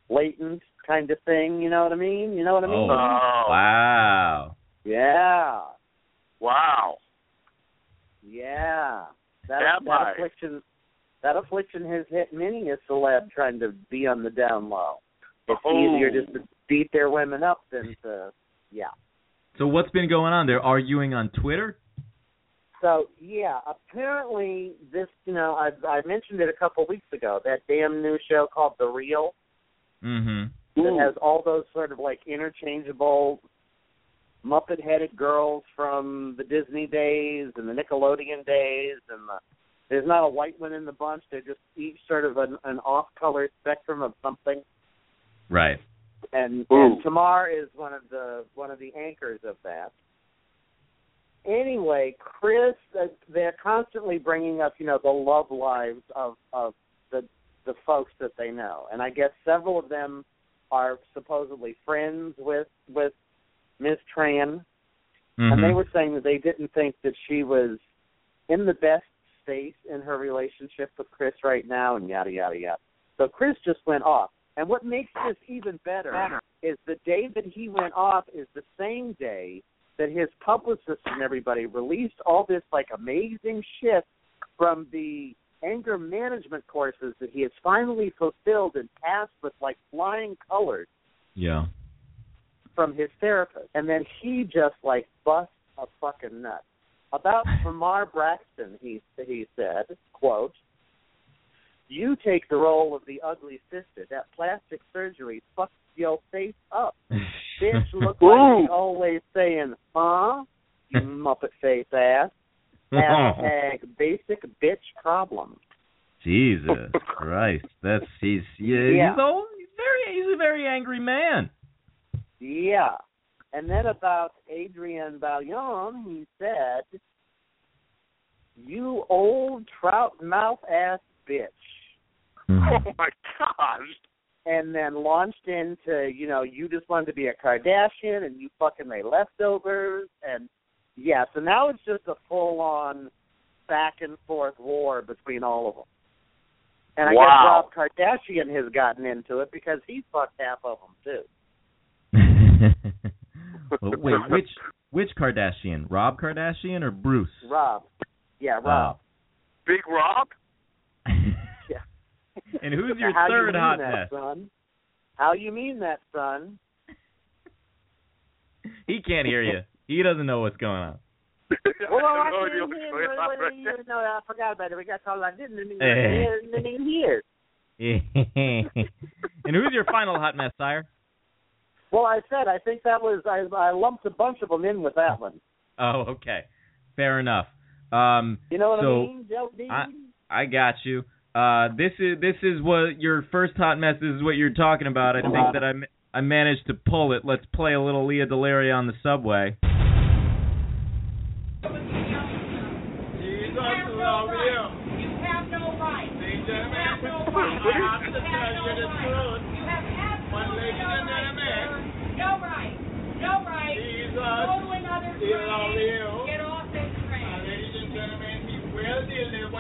Speaker 7: blatant kind of thing. You know what I mean? You know what I
Speaker 2: Oh.
Speaker 7: mean?
Speaker 4: Oh.
Speaker 2: Wow.
Speaker 7: Yeah,
Speaker 4: Wow.
Speaker 7: yeah. That
Speaker 4: That
Speaker 7: that affliction, that affliction has hit many a celeb trying to be on the down low. It's
Speaker 4: Oh.
Speaker 7: easier just to oh. Beat their women up than to, yeah.
Speaker 2: So what's been going on? They're arguing on Twitter?
Speaker 7: So yeah, apparently this, you know, I I mentioned it a couple weeks ago. That damn new show called The Real
Speaker 2: Mm-hmm.
Speaker 7: that has all those sort of like interchangeable Muppet headed girls from the Disney days and the Nickelodeon days, and the, there's not a white one in the bunch. They're just each sort of an, an off color spectrum of something.
Speaker 2: Right.
Speaker 7: And
Speaker 4: Ooh.
Speaker 7: and Tamar is one of the one of the anchors of that. Anyway, Chris, uh, they're constantly bringing up, you know, the love lives of of the the folks that they know, and I guess several of them are supposedly friends with with Miss Tran,
Speaker 2: Mhm.
Speaker 7: and they were saying that they didn't think that she was in the best state in her relationship with Chris right now, and yada yada yada. So Chris just went off. And what makes this even better is the day that he went off is the same day that his publicist and everybody released all this like amazing shit from the anger management courses that he has finally fulfilled and passed with like flying colors
Speaker 2: Yeah.
Speaker 7: from his therapist. And then he just like busts a fucking nut. About Tamar Braxton, he he said, quote, You take the role of the ugly sister. That plastic surgery fucks your face up. Bitch look like she always saying, huh? You muppet face ass. Hashtag basic bitch problem.
Speaker 2: Jesus Christ, that's he's yeah,
Speaker 7: Yeah.
Speaker 2: he's old. He's very he's a very angry man.
Speaker 7: Yeah. And then about Adrienne Bailon, he said, You old trout mouth ass bitch. Mm-hmm.
Speaker 4: Oh my gosh.
Speaker 7: And then launched into, you know, you just wanted to be a Kardashian and you fucking made leftovers and yeah, so now it's just a full on back and forth war between all of them. And I
Speaker 4: Wow.
Speaker 7: guess Rob Kardashian has gotten into it because he fucked half of them too.
Speaker 2: well, wait, which which Kardashian? Rob Kardashian or Bruce?
Speaker 7: Rob. Yeah, Rob. Oh.
Speaker 4: Big Rob?
Speaker 2: And who's your
Speaker 7: How
Speaker 2: third
Speaker 7: you mean
Speaker 2: hot
Speaker 7: that,
Speaker 2: mess?
Speaker 7: son? How you mean that, son?
Speaker 2: He can't hear you. He doesn't know what's going on.
Speaker 7: Well,
Speaker 4: I
Speaker 7: I
Speaker 4: have no idea
Speaker 7: can't
Speaker 4: what's
Speaker 7: hear.
Speaker 4: going on
Speaker 7: What, what, you know, I forgot about it. We got called. I didn't even hear. Didn't even hear.
Speaker 2: and who's your final hot mess, sire?
Speaker 7: Well, I said I think that was I. I lumped a bunch of them in with that one.
Speaker 2: Oh, okay. Fair enough. Um,
Speaker 7: You know what
Speaker 2: So,
Speaker 7: I mean, Joe D?
Speaker 2: I- I got you. Uh, this is this is what your first hot mess this is what you're talking about. I think that I I managed to pull it. Let's play a little Lea DeLaria on the subway.
Speaker 8: You have no right.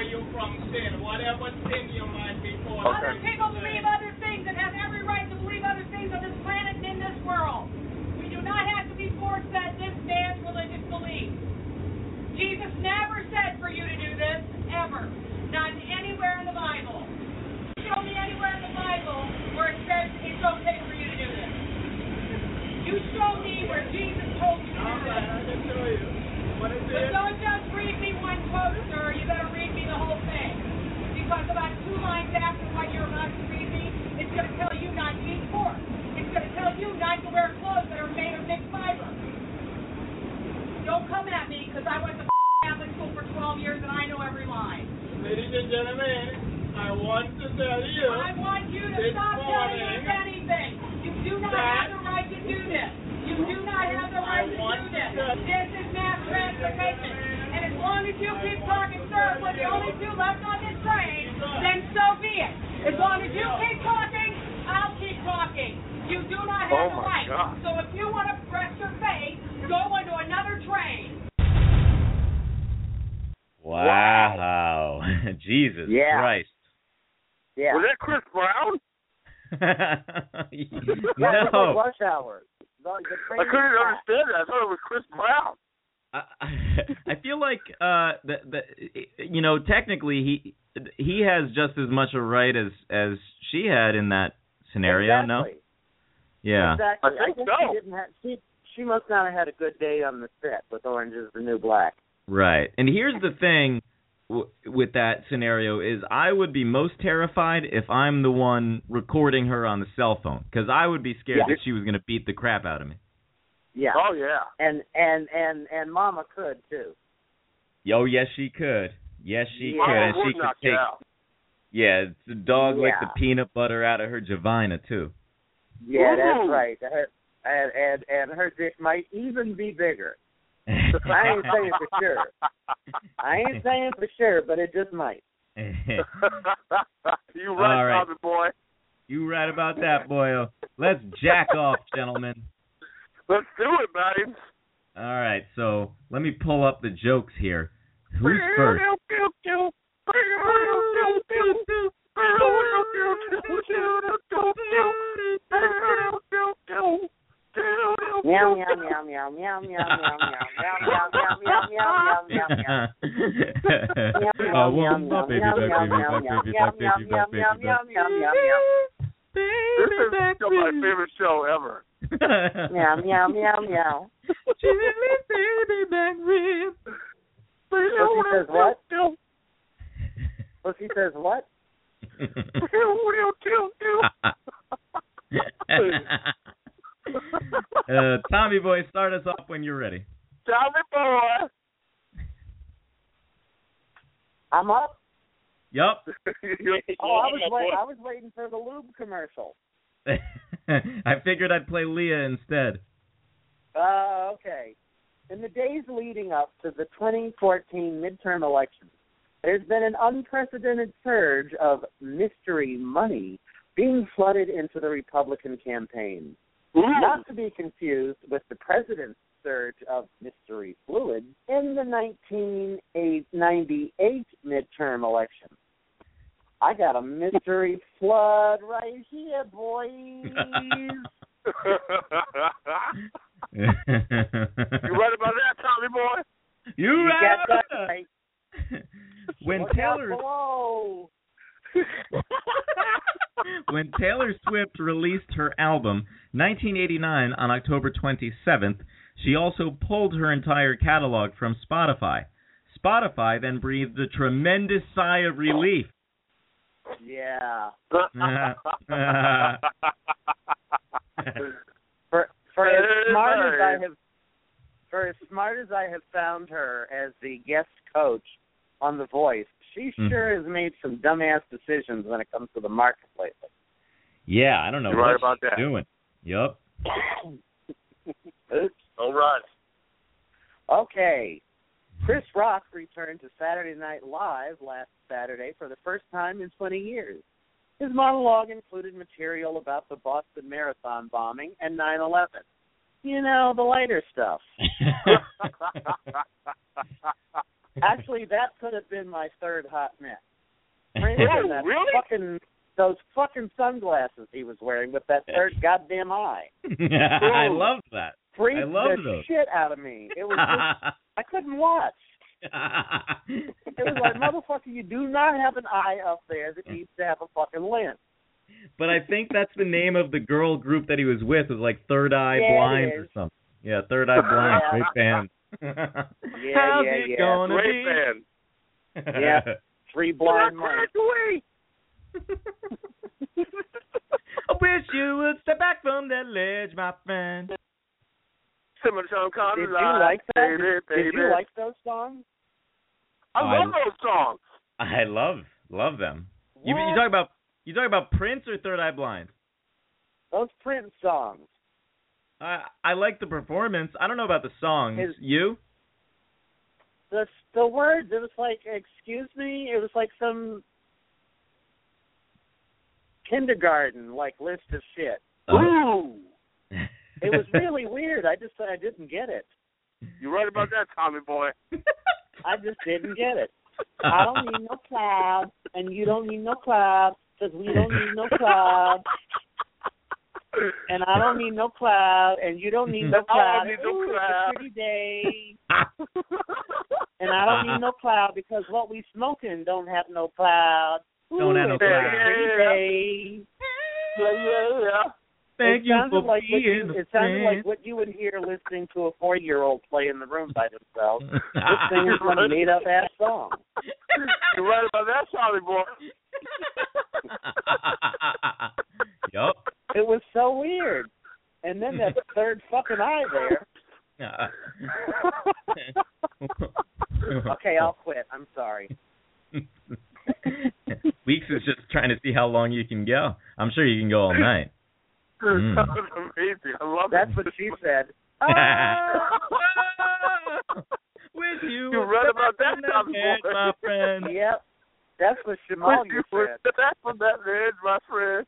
Speaker 9: Where you from sin, whatever sin you might be for.
Speaker 8: Other people believe other things and have every right to believe other things on this planet and in this world. We do not have to be forced that this man's religious belief. Jesus never said for you to do this, ever. Not anywhere in the Bible. Show me anywhere in the Bible where it says it's okay for you to do this. You show me where Jesus told you to do
Speaker 9: All right, I
Speaker 8: this.
Speaker 9: can show you. What is
Speaker 8: But
Speaker 9: it?
Speaker 8: don't just read me one quote, sir. You better read me the whole thing. Because about two lines after what you're about to read me, it's going to tell you not to eat pork. It's going to tell you not to wear clothes that are made of mixed fiber. Don't come at me because I went to Catholic school for 12 years and I know every line.
Speaker 9: Ladies and gentlemen, I want to tell you.
Speaker 8: I want you to
Speaker 9: This
Speaker 8: stop telling us
Speaker 9: morning,
Speaker 8: anything. You do not
Speaker 9: that-
Speaker 8: have the right to do this. You do not have the right to
Speaker 9: want
Speaker 8: do this.
Speaker 9: to-
Speaker 8: This is mass transportation. And as long as you keep talking, sir, we're the only two left on this train, then so be it. As long as you keep talking, I'll keep talking. You do not have
Speaker 4: Oh,
Speaker 8: the
Speaker 4: my
Speaker 8: right.
Speaker 4: God.
Speaker 8: So if you want to press your face, go onto another train.
Speaker 2: Wow. Jesus
Speaker 7: Yeah.
Speaker 2: Christ.
Speaker 7: Yeah.
Speaker 4: Was that Chris Brown?
Speaker 7: Yeah, it was like
Speaker 2: no.
Speaker 7: rush hour. The, the
Speaker 4: I couldn't
Speaker 7: was
Speaker 4: understand it. I thought it was Chris Brown.
Speaker 2: I, I feel like uh the the you know technically he he has just as much a right as as she had in that scenario no
Speaker 7: exactly.
Speaker 2: yeah
Speaker 7: Exactly.
Speaker 4: I think
Speaker 7: think
Speaker 4: so.
Speaker 7: she didn't have. She she must not have had a good day on the set with Orange is the New Black.
Speaker 2: right and here's the thing w- with that scenario is I would be most terrified if I'm the one recording her on the cell phone because I would be scared
Speaker 7: Yeah.
Speaker 2: that she was gonna beat the crap out of me
Speaker 7: Yeah.
Speaker 4: Oh yeah.
Speaker 7: And and and and Mama could too.
Speaker 2: oh yes she could yes she
Speaker 7: Yeah.
Speaker 2: could and
Speaker 4: Mama
Speaker 2: she
Speaker 4: would
Speaker 2: could
Speaker 4: knock you
Speaker 2: take
Speaker 4: out.
Speaker 2: yeah the dog licked the peanut butter out of her vagina too
Speaker 7: Yeah, that's right. Her, and and and her dick might even be bigger. I ain't saying for sure. I ain't saying for sure, but it just might.
Speaker 4: you
Speaker 2: All
Speaker 4: right,
Speaker 2: right.
Speaker 4: Bobby boy.
Speaker 2: You right about that, boyo. Let's jack off, gentlemen.
Speaker 4: Let's do it, buddy.
Speaker 2: All right, so let me pull up the jokes here. Who's first?
Speaker 7: Meow meow meow meow meow meow meow meow meow meow meow meow meow meow meow.
Speaker 2: I want my baby back, baby back, baby back, baby back, baby back.
Speaker 4: This is still my favorite show ever.
Speaker 7: Meow meow meow meow.
Speaker 2: Chili baby back rib.
Speaker 7: Pussy says what? Pussy says what?
Speaker 2: Uh, Tommy boy, start us off when you're ready.
Speaker 4: Tommy boy.
Speaker 7: I'm up.
Speaker 2: Yep.
Speaker 7: Oh, I was wait, I was waiting for the lube commercial.
Speaker 2: I figured I'd play Lea instead.
Speaker 7: Uh, okay. In the days leading up to the 2014 midterm elections, there's been an unprecedented surge of mystery money being flooded into the Republican campaign. Not to be confused with the president's surge of mystery fluid in the 1998 midterm election. I got a mystery flood right here, boys.
Speaker 4: you right about that, Tommy boy?
Speaker 2: You,
Speaker 7: You
Speaker 2: right
Speaker 7: got
Speaker 2: about
Speaker 7: that
Speaker 2: that.
Speaker 7: right.
Speaker 2: When
Speaker 7: Look out
Speaker 2: Taylor
Speaker 7: below.
Speaker 2: when Taylor Swift released her album 1989 on October 27th, she also pulled her entire catalog from Spotify. Spotify then breathed a tremendous sigh of relief.
Speaker 7: Yeah. For for as smart as. I have for as smart as I have found her as the guest coach on The Voice, she
Speaker 2: Mhm.
Speaker 7: sure has made some dumbass decisions when it comes to the market lately.
Speaker 2: yeah, I don't know
Speaker 4: You're
Speaker 2: what
Speaker 4: right about
Speaker 2: she's
Speaker 4: that.
Speaker 2: doing. Yup.
Speaker 4: All right.
Speaker 7: Okay. Chris Rock returned to Saturday Night Live last Saturday for the first time in 20 years. His monologue included material about the Boston Marathon bombing and 9 11. You know, the lighter stuff. Actually, that could have been my third hot mess. Right there, that
Speaker 4: really?
Speaker 7: Fucking, those fucking sunglasses he was wearing with that third goddamn eye.
Speaker 2: I love that.
Speaker 7: Freaked
Speaker 2: I love
Speaker 7: the
Speaker 2: those.
Speaker 7: shit out of me. It was just, I couldn't watch. It was like, motherfucker, you do not have an eye up there that needs to have a fucking lens.
Speaker 2: But I think that's the name of the girl group that he was with was like Third Eye
Speaker 7: Yeah,
Speaker 2: Blind or something. Yeah, Third Eye Blind, great band.
Speaker 7: Yeah,
Speaker 2: How's
Speaker 7: yeah,
Speaker 2: it
Speaker 7: yeah.
Speaker 2: gonna
Speaker 4: Great
Speaker 2: be?
Speaker 4: band.
Speaker 7: Yeah. Three blind mice.
Speaker 4: away.
Speaker 2: I wish you would step back from that ledge, my friend.
Speaker 4: Simmer some kind
Speaker 7: Did you like that?
Speaker 4: baby,
Speaker 7: Did,
Speaker 4: baby.
Speaker 7: did you like those songs?
Speaker 4: I oh,
Speaker 2: I-
Speaker 4: love those songs.
Speaker 2: I love love them. You you talk about you talk about Prince or Third Eye Blind?
Speaker 7: Those Prince songs.
Speaker 2: I I like the performance. I don't know about the songs.
Speaker 7: His-
Speaker 2: you?
Speaker 7: The the words. It was like, excuse me. It was like some kindergarten like list of shit. Uh-huh.
Speaker 4: Ooh.
Speaker 7: It was really weird. I just I didn't get it.
Speaker 4: You're right about that, Tommy boy.
Speaker 7: I just didn't get it. I don't need no cloud, and you don't need no cloud, because we don't need no cloud. And I don't need no cloud, and you don't need no
Speaker 4: I
Speaker 7: cloud.
Speaker 4: don't need no
Speaker 7: Ooh,
Speaker 4: cloud.
Speaker 7: It's a pretty day. And I don't need no cloud because what we smoking don't have no cloud. Ooh,
Speaker 2: Don't have no
Speaker 7: it's a
Speaker 2: cloud.
Speaker 7: pretty day.
Speaker 4: Yeah, yeah, yeah.
Speaker 2: Thank
Speaker 7: it
Speaker 2: you for
Speaker 7: like what
Speaker 2: being
Speaker 7: you, It sounded
Speaker 2: friend.
Speaker 7: like what you would hear listening to a four-year-old play in the room by themselves. This singing some made-up ass song.
Speaker 4: You're right about that, Tommy boy.
Speaker 2: yup.
Speaker 7: It was so weird. And then that third fucking eye there. Okay, I'll quit. I'm sorry.
Speaker 2: Weeks is just trying to see how long you can go. I'm sure you can go all night. Mm.
Speaker 4: That was amazing. I love
Speaker 7: That's
Speaker 4: it.
Speaker 7: what she said.
Speaker 2: With you
Speaker 4: You
Speaker 2: would
Speaker 4: read about that,
Speaker 2: from that
Speaker 4: Tommy
Speaker 2: my friend.
Speaker 7: Yep. That's what
Speaker 4: Wish
Speaker 7: Shamal
Speaker 4: you would
Speaker 7: said.
Speaker 4: step back from that ledge, my friend.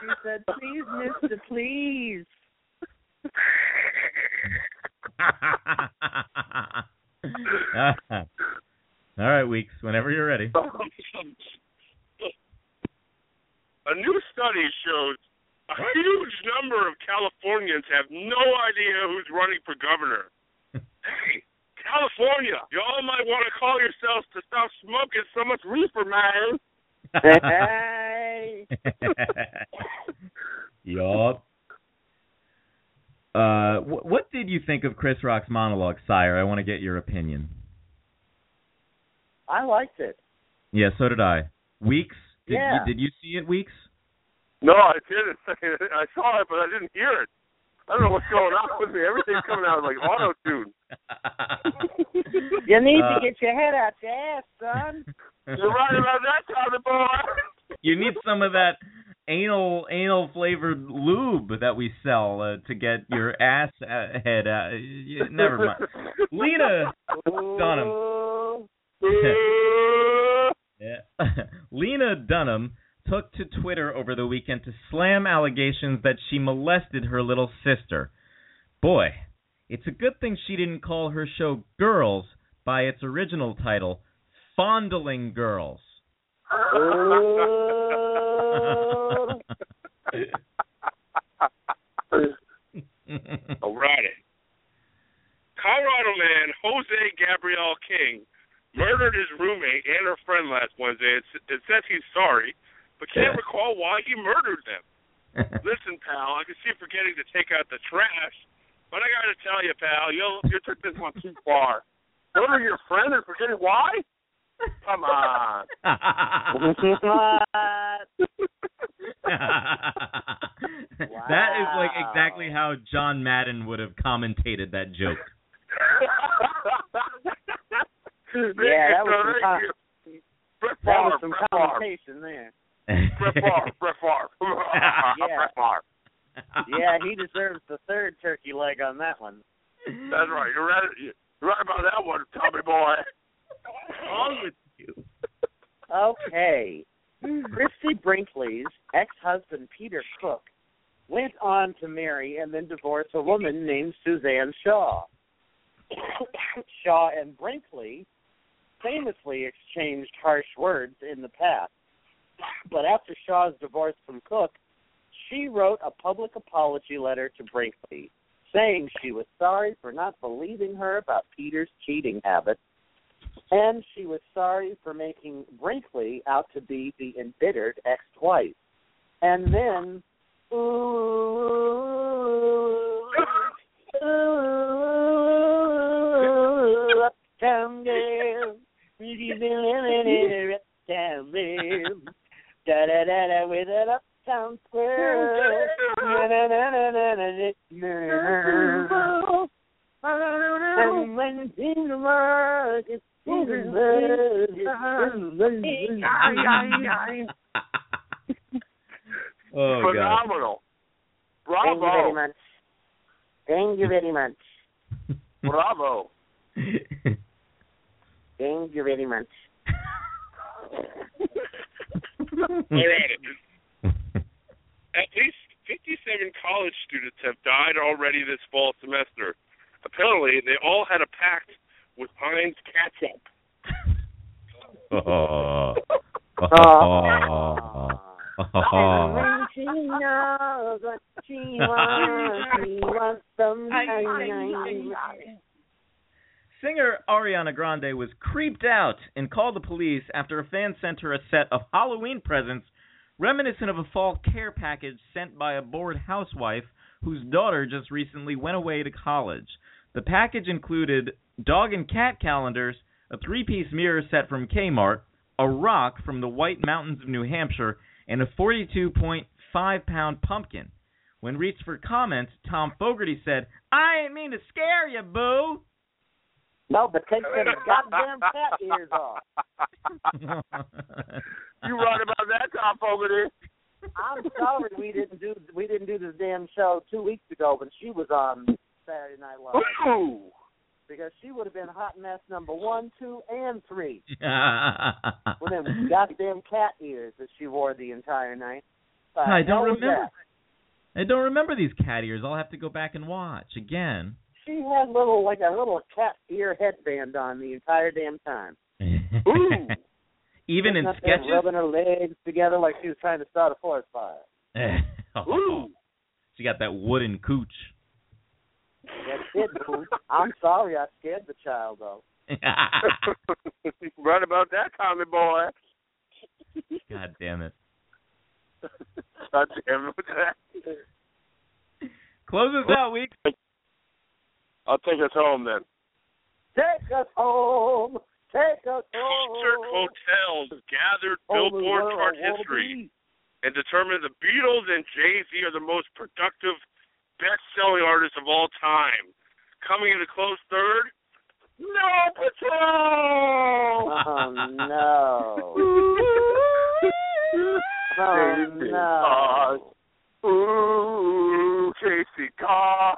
Speaker 7: She said, please, mister, please.
Speaker 2: all right, Weeks. Whenever you're ready.
Speaker 4: A new study shows a huge number of Californians have no idea who's running for governor. hey, California, y'all might want to call yourselves to stop smoking so much reefer, man.
Speaker 7: Hey.
Speaker 2: yup. Uh, wh- what did you think of Chris Rock's monologue, Sire? I want to get your opinion.
Speaker 7: I liked it.
Speaker 2: Yeah, so did I. Weeks? Did
Speaker 7: Yeah.
Speaker 2: you did you see it, Weeks?
Speaker 4: No, I didn't. I saw it, but I didn't hear it. I don't know what's going on with me. Everything's coming out like auto tune.
Speaker 7: You need
Speaker 2: Uh,
Speaker 7: to get your head out your ass, son.
Speaker 4: You're right about that, Tommy boy.
Speaker 2: you need some of that anal anal flavored lube that we sell uh, to get your ass uh, head out. Y- Never mind. Lena Dunham. Lena Dunham took to Twitter over the weekend to slam allegations that she molested her little sister. Boy, it's a good thing she didn't call her show Girls by its original title, Fondling Girls.
Speaker 4: Alrighty. Colorado man Jose Gabriel King murdered his roommate and her friend last Wednesday. It, it says he's sorry, but can't recall why he murdered them. Listen, pal, I can see you're forgetting to take out the trash, but I got to tell you, pal, you you took this one too far. Murder your friend and forgetting why? Come on.
Speaker 2: that is like exactly how John Madden would have commentated that joke.
Speaker 7: Yeah, that was some, con-
Speaker 4: Brett
Speaker 7: that
Speaker 4: Favre,
Speaker 7: was some
Speaker 4: Brett Favre.
Speaker 7: there.
Speaker 4: Brett Favre, Brett Favre.
Speaker 7: Yeah.
Speaker 4: Brett Favre.
Speaker 7: Yeah, he deserves the third turkey leg on that one.
Speaker 4: That's right. You're right. You're right about that one, Tommy boy.
Speaker 2: Wrong with you?
Speaker 7: Okay. Christie Brinkley's ex-husband Peter Cook went on to marry and then divorce a woman named Suzanne Shaw. Shaw and Brinkley famously exchanged harsh words in the past. But after Shaw's divorce from Cook, she wrote a public apology letter to Brinkley, saying she was sorry for not believing her about Peter's cheating habits, and she was sorry for making Brinkley out to be the embittered ex-wife. And then, ooh, ooh, uptown girl, living in a uptown girl, da da da da with an uptown square. Na, na, na, na, na, na, it's in the market, in the market.
Speaker 2: oh god.
Speaker 4: Phenomenal.
Speaker 7: Thank you very
Speaker 4: Bravo.
Speaker 7: much. Thank you very much.
Speaker 4: Bravo.
Speaker 7: Thank you very much.
Speaker 4: Alrighty. At least 57 college students have died already this fall semester. Apparently, they all had a pact with Heinz ketchup.
Speaker 2: oh.
Speaker 7: And when she knows what she wants, she wants some
Speaker 2: Singer Ariana Grande was creeped out and called the police after a fan sent her a set of Halloween presents reminiscent of a fall care package sent by a bored housewife whose daughter just recently went away to college. The package included dog and cat calendars, a three piece mirror set from Kmart, a rock from the White Mountains of New Hampshire, and a 42.5 pound pumpkin. When reached for comments, Thom Fogarty said, I ain't mean to scare you, boo.
Speaker 7: No, but take them goddamn cat ears off.
Speaker 4: You right about that, Thom Fogarty.
Speaker 7: I'm sorry we didn't do we didn't do this damn show two weeks ago when she was on Saturday Night Live
Speaker 4: Ooh.
Speaker 7: because she would have been hot mess number one, two, and three
Speaker 2: I
Speaker 7: with them goddamn cat ears that she wore the entire night. Uh,
Speaker 2: I don't remember.
Speaker 7: that?
Speaker 2: I don't remember these cat ears. I'll have to go back and watch again.
Speaker 7: She had little like a little cat ear headband on the entire damn time.
Speaker 4: Ooh.
Speaker 2: Even in
Speaker 7: Sitting up there
Speaker 2: sketches.
Speaker 7: rubbing her legs together like she was trying to start a forest fire.
Speaker 2: oh. She got that wooden cooch.
Speaker 7: That's it, boo. I'm sorry I scared the child though.
Speaker 4: right about that, Tommy boy.
Speaker 2: God damn it.
Speaker 4: God damn it.
Speaker 2: Close us out, Weeks.
Speaker 4: I'll take us home then.
Speaker 7: Take us home. Take
Speaker 4: Concert hotels gathered
Speaker 7: Only
Speaker 4: Billboard chart history and determined the Beatles and Jay Z are the most productive, best-selling artists of all time. Coming in a close third, Snow Patrol.
Speaker 7: Oh no. Oh no.
Speaker 4: Cars. Ooh, Chasing Cars.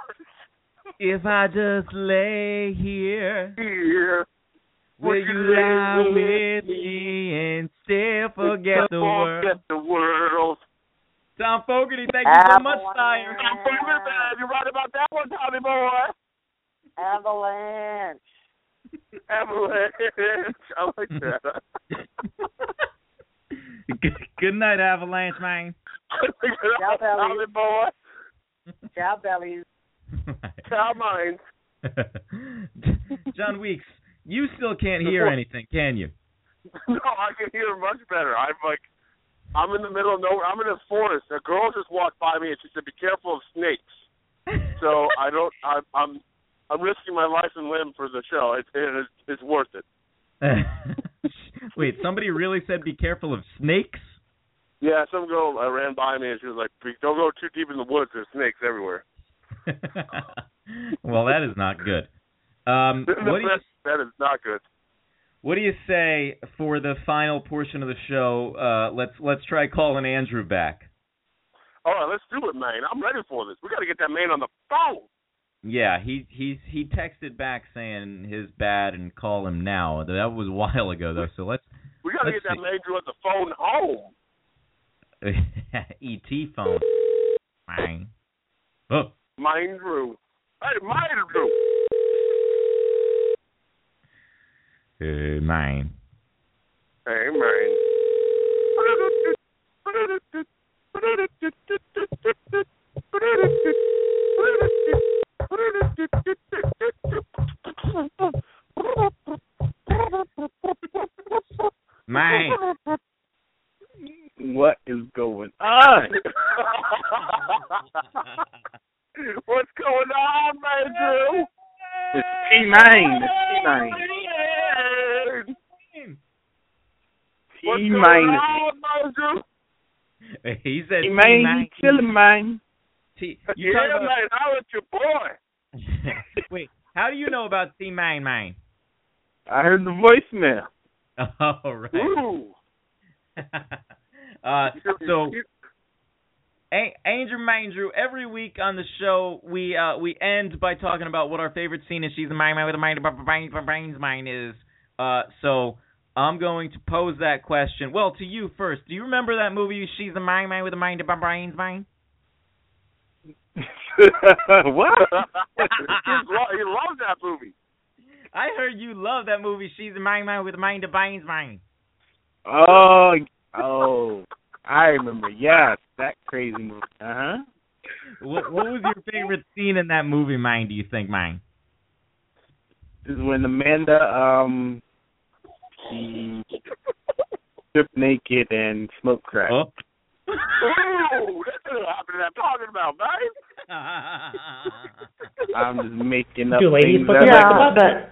Speaker 2: If I just lay here,
Speaker 4: Here.
Speaker 2: Will you
Speaker 4: you
Speaker 2: lie with me and still forget the world?
Speaker 4: Forget the world.
Speaker 2: Thom Fogarty, thank you so much, sire.
Speaker 4: I'm forget. You're right about that one, Tommy boy.
Speaker 7: Avalanche.
Speaker 4: Avalanche. I like that.
Speaker 2: good, good night, Avalanche, man.
Speaker 7: Ciao,
Speaker 4: Tommy boy.
Speaker 7: Ciao, bellies.
Speaker 4: Ciao, mine.
Speaker 2: John Weeks, you still can't hear anything, can you?
Speaker 4: No, I can hear much better. I'm like, I'm in the middle of nowhere. I'm in a forest. A girl just walked by me and she said, "Be careful of snakes." So I don't. I, I'm. I'm risking my life and limb for the show. It, it is, it's worth it.
Speaker 2: Wait, somebody really said be careful of snakes?
Speaker 4: Yeah, some girl uh, ran by me and she was like, "Don't go too deep in the woods. There's snakes everywhere."
Speaker 2: well, that is not good. Um, what do you
Speaker 4: that, that is not good.
Speaker 2: what do you say for the final portion of the show? Uh, let's let's try calling Andrew back.
Speaker 4: All right, let's do it, man. I'm ready for this. We got to get that man on the phone.
Speaker 2: Yeah, he he's he texted back saying his bad and call him now. That was a while ago though, so let's
Speaker 4: We got to get that
Speaker 2: see.
Speaker 4: man Drew on the phone home.
Speaker 2: ET phone. Bang. Oh,
Speaker 4: Mind Drew. Hey, mind Drew.
Speaker 2: Mine.
Speaker 4: Hey, man.
Speaker 2: Mine.
Speaker 10: What is going on?
Speaker 4: What's going on, man, Drew?
Speaker 10: It's T nine. It's T nine.
Speaker 4: What's
Speaker 10: T
Speaker 4: going
Speaker 10: minus.
Speaker 4: on, man, Drew?
Speaker 2: He said
Speaker 10: T man,
Speaker 2: T-Mine.
Speaker 10: you man.
Speaker 2: T. You
Speaker 4: Yeah,
Speaker 2: talking about?
Speaker 4: man, how is your boy?
Speaker 2: Wait, how do you know about C Mine Mine?
Speaker 10: I heard the voicemail.
Speaker 2: Oh right.
Speaker 4: Ooh.
Speaker 2: uh, so A- Andrew Mandrew, every week on the show we uh we end by talking about what our favorite scene is. She's a mine man with a mind brains brains mine is. Uh so I'm going to pose that question. Well, to you first. Do you remember that movie She's a Mine Man with a Mind of Brains Mine?
Speaker 10: what?
Speaker 4: Lo- he loves that movie.
Speaker 2: I heard you love that movie She's a Mine Man with a Mind of Brains Mine.
Speaker 10: Oh, oh, I remember. Yes, that crazy movie. Uh huh.
Speaker 2: What, what was your favorite scene in that movie, Mine, do you think, Mine?
Speaker 10: Is when Amanda um she stripped naked and smoked crack.
Speaker 2: Oh.
Speaker 4: Ooh, that's what I'm talking about, man.
Speaker 10: I'm just making up
Speaker 11: Do ladies
Speaker 10: things
Speaker 11: put
Speaker 10: that
Speaker 11: their
Speaker 10: I-
Speaker 11: butt
Speaker 12: Yeah, but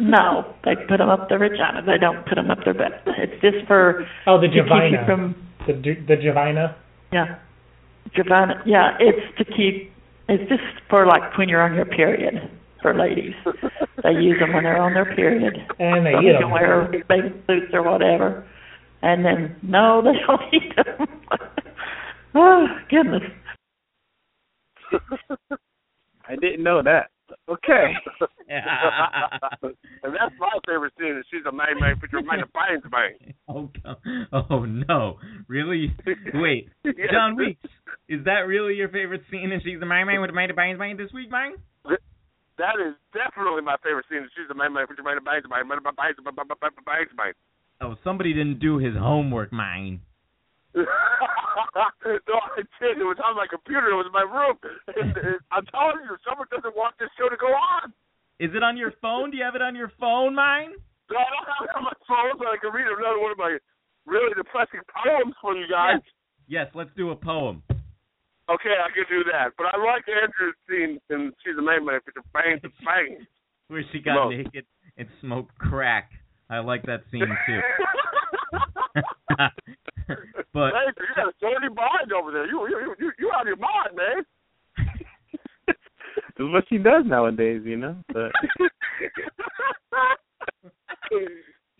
Speaker 12: no, they put them up their vagina. They don't put them up their butt. It's just for
Speaker 11: Oh, the
Speaker 12: to keep you
Speaker 11: Javina.
Speaker 12: from
Speaker 11: The Ju- the Javina.
Speaker 12: yeah, vagina. Yeah, it's to keep. It's just for like when you're on your period for ladies. They use them when they're on their period.
Speaker 11: And they
Speaker 12: so
Speaker 11: eat
Speaker 12: you
Speaker 11: 'em.
Speaker 12: can wear bathing suits or whatever. And then no, they don't eat them. oh goodness.
Speaker 10: I didn't know that. Okay.
Speaker 4: and that's my favorite scene. Is she's a man, man, put your man finds man.
Speaker 2: Oh, go- oh no! Really? Wait,
Speaker 4: Yes.
Speaker 2: John Weeks, is that really your favorite scene? And she's the my man with the mind brains mine this week, mine?
Speaker 4: That is definitely my favorite scene. She's a man, man, put your man finds man, man, finds finds man.
Speaker 2: Oh, somebody didn't do his homework, mine.
Speaker 4: no, I did. It was on my computer. It was in my room. I'm telling you, someone doesn't want this show to go on.
Speaker 2: Is it on your phone? Do you have it on your phone, mine?
Speaker 4: So I don't have it on my phone, so I can read another one of my really depressing poems for you guys.
Speaker 2: Yes, Yes, let's do a poem.
Speaker 4: Okay, I can do that. But I like Andrew's scene in She's a Man Man with the bang the bang.
Speaker 2: Where she got
Speaker 4: Smoke.
Speaker 2: naked and smoked crack. I like that scene too. but
Speaker 4: hey, you got a dirty mind over there. You you you you out of your mind, man.
Speaker 10: This is what she does nowadays, you know. But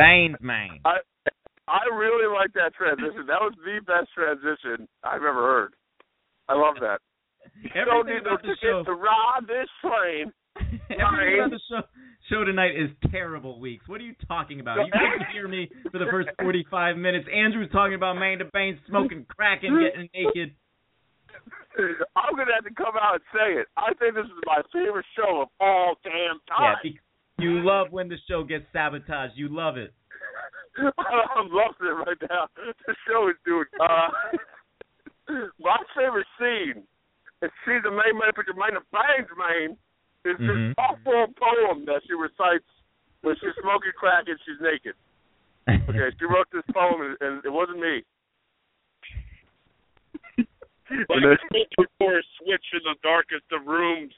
Speaker 2: Bynes, man.
Speaker 4: I I really like that transition. That was the best transition I've ever heard. I love that. You don't need no
Speaker 2: about the
Speaker 4: ticket
Speaker 2: show-
Speaker 4: to ride this train.
Speaker 2: Everything on the show show tonight is terrible weeks. What are you talking about? You couldn't hear me for the first 45 minutes. Andrew's talking about Amanda Bynes smoking crack and getting naked.
Speaker 4: I'm gonna have to come out and say it. I think this is my favorite show of all damn
Speaker 2: Yeah,
Speaker 4: time.
Speaker 2: be- you love when the show gets sabotaged. You love it.
Speaker 4: I'm loving it right now. The show is doing. Uh, my favorite scene is she's the main man, but the main Bynes main is this awful poem that she recites when she's smoking crack and she's naked. Okay, she wrote this poem and, and it wasn't me. Like a before a switch in the darkest of rooms,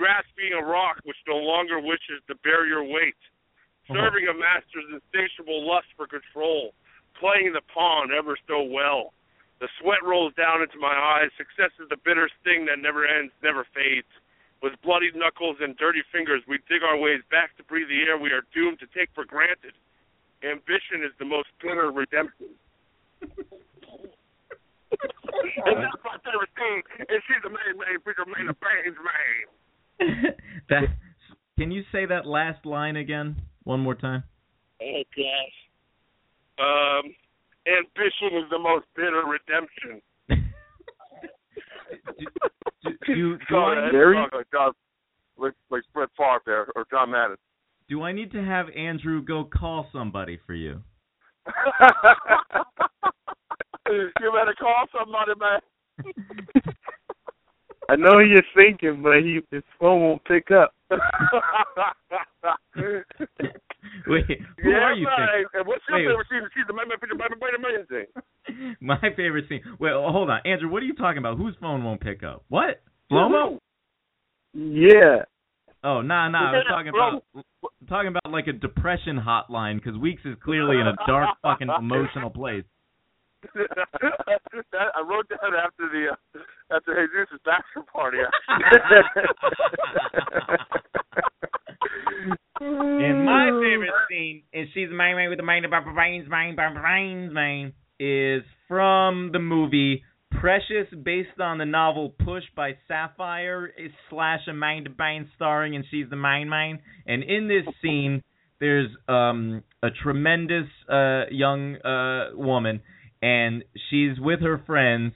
Speaker 4: grasping a rock which no longer wishes to bear your weight, uh-huh. serving a master's insatiable lust for control, playing the pawn ever so well. The sweat rolls down into my eyes. Success is the bitter sting that never ends, never fades. With bloody knuckles and dirty fingers, we dig our ways back to breathe the air we are doomed to take for granted. Ambition is the most bitter redemption. and that's my favorite thing. And she's a main man, preacher man, a Bynes man.
Speaker 2: That Can you say that last line again one more time?
Speaker 4: Oh gosh. Um, ambition is the most bitter redemption.
Speaker 2: Do, do
Speaker 4: Sorry,
Speaker 2: I
Speaker 4: I
Speaker 2: need-
Speaker 10: Very-
Speaker 4: like John, like, like Brett Favre there, or John Madden.
Speaker 2: do I need to have Andrew go call somebody for you?
Speaker 4: you better call somebody, man.
Speaker 10: I know you're thinking, but he his phone won't pick up.
Speaker 2: Wait, who
Speaker 4: yeah,
Speaker 2: are you
Speaker 4: man.
Speaker 2: thinking?
Speaker 4: What's your
Speaker 2: Wait.
Speaker 4: favorite scene? She's the thing.
Speaker 2: My favorite scene. Wait, oh, hold on, Andrew. What are you talking about? Whose phone won't pick up? What? Slomo?
Speaker 10: Yeah.
Speaker 2: Oh, nah, nah. I was talking about I'm talking about like a depression hotline because Weeks is clearly in a dark fucking emotional place.
Speaker 4: That, I wrote that after the uh, after Jesus' bachelor party.
Speaker 2: And my favorite scene, and she's the main man with the main brains, main brains, main, is from the movie Precious, based on the novel Push by Sapphire is slash a main to Bain starring, and she's the main main. And in this scene, there's um a tremendous uh young uh woman, and she's with her friends,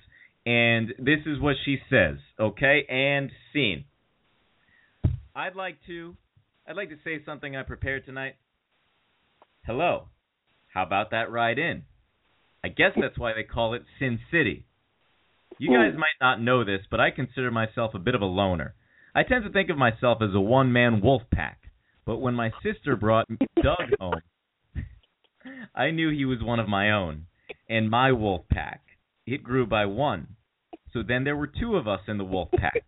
Speaker 2: and this is what she says. Okay, and scene. I'd like to I'd like to say something I prepared tonight. Hello. How about that ride in? I guess that's why they call it Sin City. You guys might not know this, but I consider myself a bit of a loner. I tend to think of myself as a one man wolf pack. But when my sister brought Doug home, I knew he was one of my own. And my wolf pack. It grew by one. So then there were two of us in the wolf pack.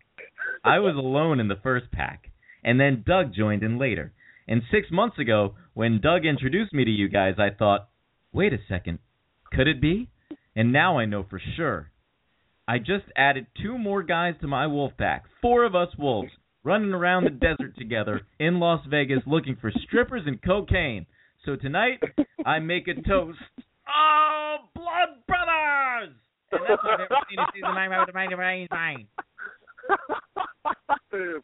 Speaker 2: I was alone in the first pack, and then Doug joined in later. And six months ago, when Doug introduced me to you guys, I thought, wait a second, could it be? And now I know for sure. I just added two more guys to my wolf pack, four of us wolves, running around the desert together in Las Vegas looking for strippers and cocaine. So tonight, I make a toast. Oh, Blood Brothers! And that's my favorite scene of season nine, with the main, main, main.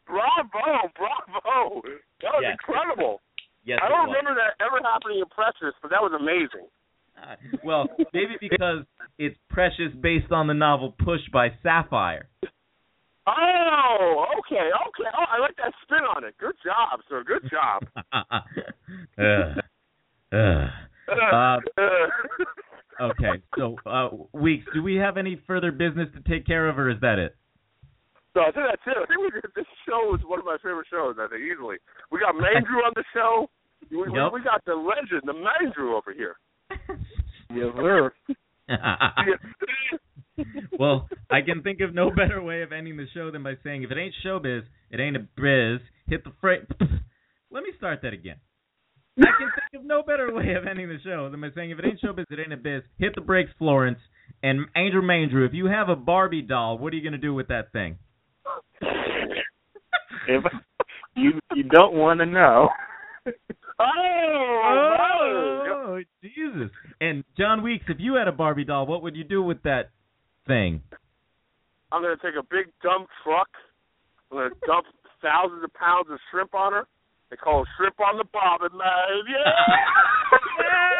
Speaker 4: bravo, bravo. That was
Speaker 2: Yes.
Speaker 4: incredible.
Speaker 2: Yes,
Speaker 4: I don't remember that ever happening in Precious, but that was amazing.
Speaker 2: well, maybe because it's precious based on the novel Push by Sapphire.
Speaker 4: Oh, okay, okay. Oh, I like that spin on it. Good job, sir. Good job.
Speaker 2: uh, uh, uh, okay, so uh, Weeks, do we have any further business to take care of, or is that it?
Speaker 4: So I think that's it. I think we, this show is one of my favorite shows. I think easily. We got Mandrew on the show. We,
Speaker 2: Yep.
Speaker 4: we, we got the legend, the Mandrew over here.
Speaker 10: Yes, sir.
Speaker 2: well, I can think of no better way of ending the show than by saying, if it ain't showbiz, it ain't a biz. Hit the freight. Let me start that again. I can think of no better way of ending the show than by saying, if it ain't showbiz, it ain't a biz. Hit the brakes, Florence. And Andrew Mandrew, if you have a Barbie doll, what are you going to do with that thing?
Speaker 10: If you you don't want to know.
Speaker 4: Oh,
Speaker 2: Oh, Jesus. And John Weeks, if you had a Barbie doll, what would you do with that thing?
Speaker 4: I'm gonna take a big dump truck. I'm gonna dump thousands of pounds of shrimp on her. They call it shrimp on the bobbin, man. Yeah.
Speaker 2: yeah,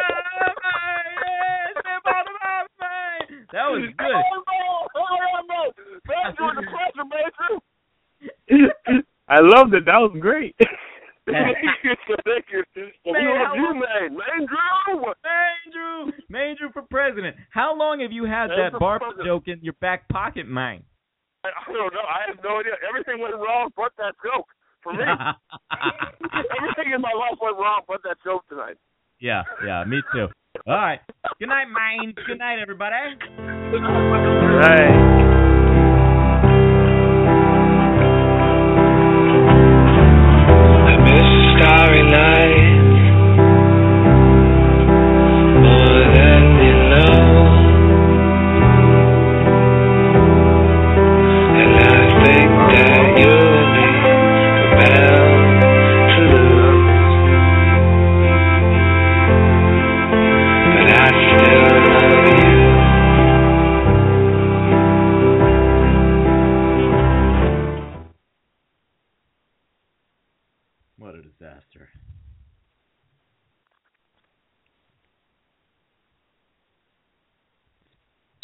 Speaker 2: That was good.
Speaker 4: Oh, Mandrew, the pleasure, Mandrew.
Speaker 10: I loved it. That was great.
Speaker 4: Thank you. Thank you.
Speaker 2: Man,
Speaker 4: who
Speaker 2: how
Speaker 4: have you
Speaker 2: long-
Speaker 4: made? Mandrew.
Speaker 2: Mandrew, Mandrew for president. How long have you had
Speaker 4: Mandrew
Speaker 2: that
Speaker 4: for
Speaker 2: Barbie
Speaker 4: president.
Speaker 2: joke in your back pocket, man?
Speaker 4: I, I don't know. I have no idea. Everything went wrong but that joke for me. Everything in my life went wrong but that joke tonight.
Speaker 2: yeah, yeah, me too. All right. Good night, man. Good night, everybody.
Speaker 10: right.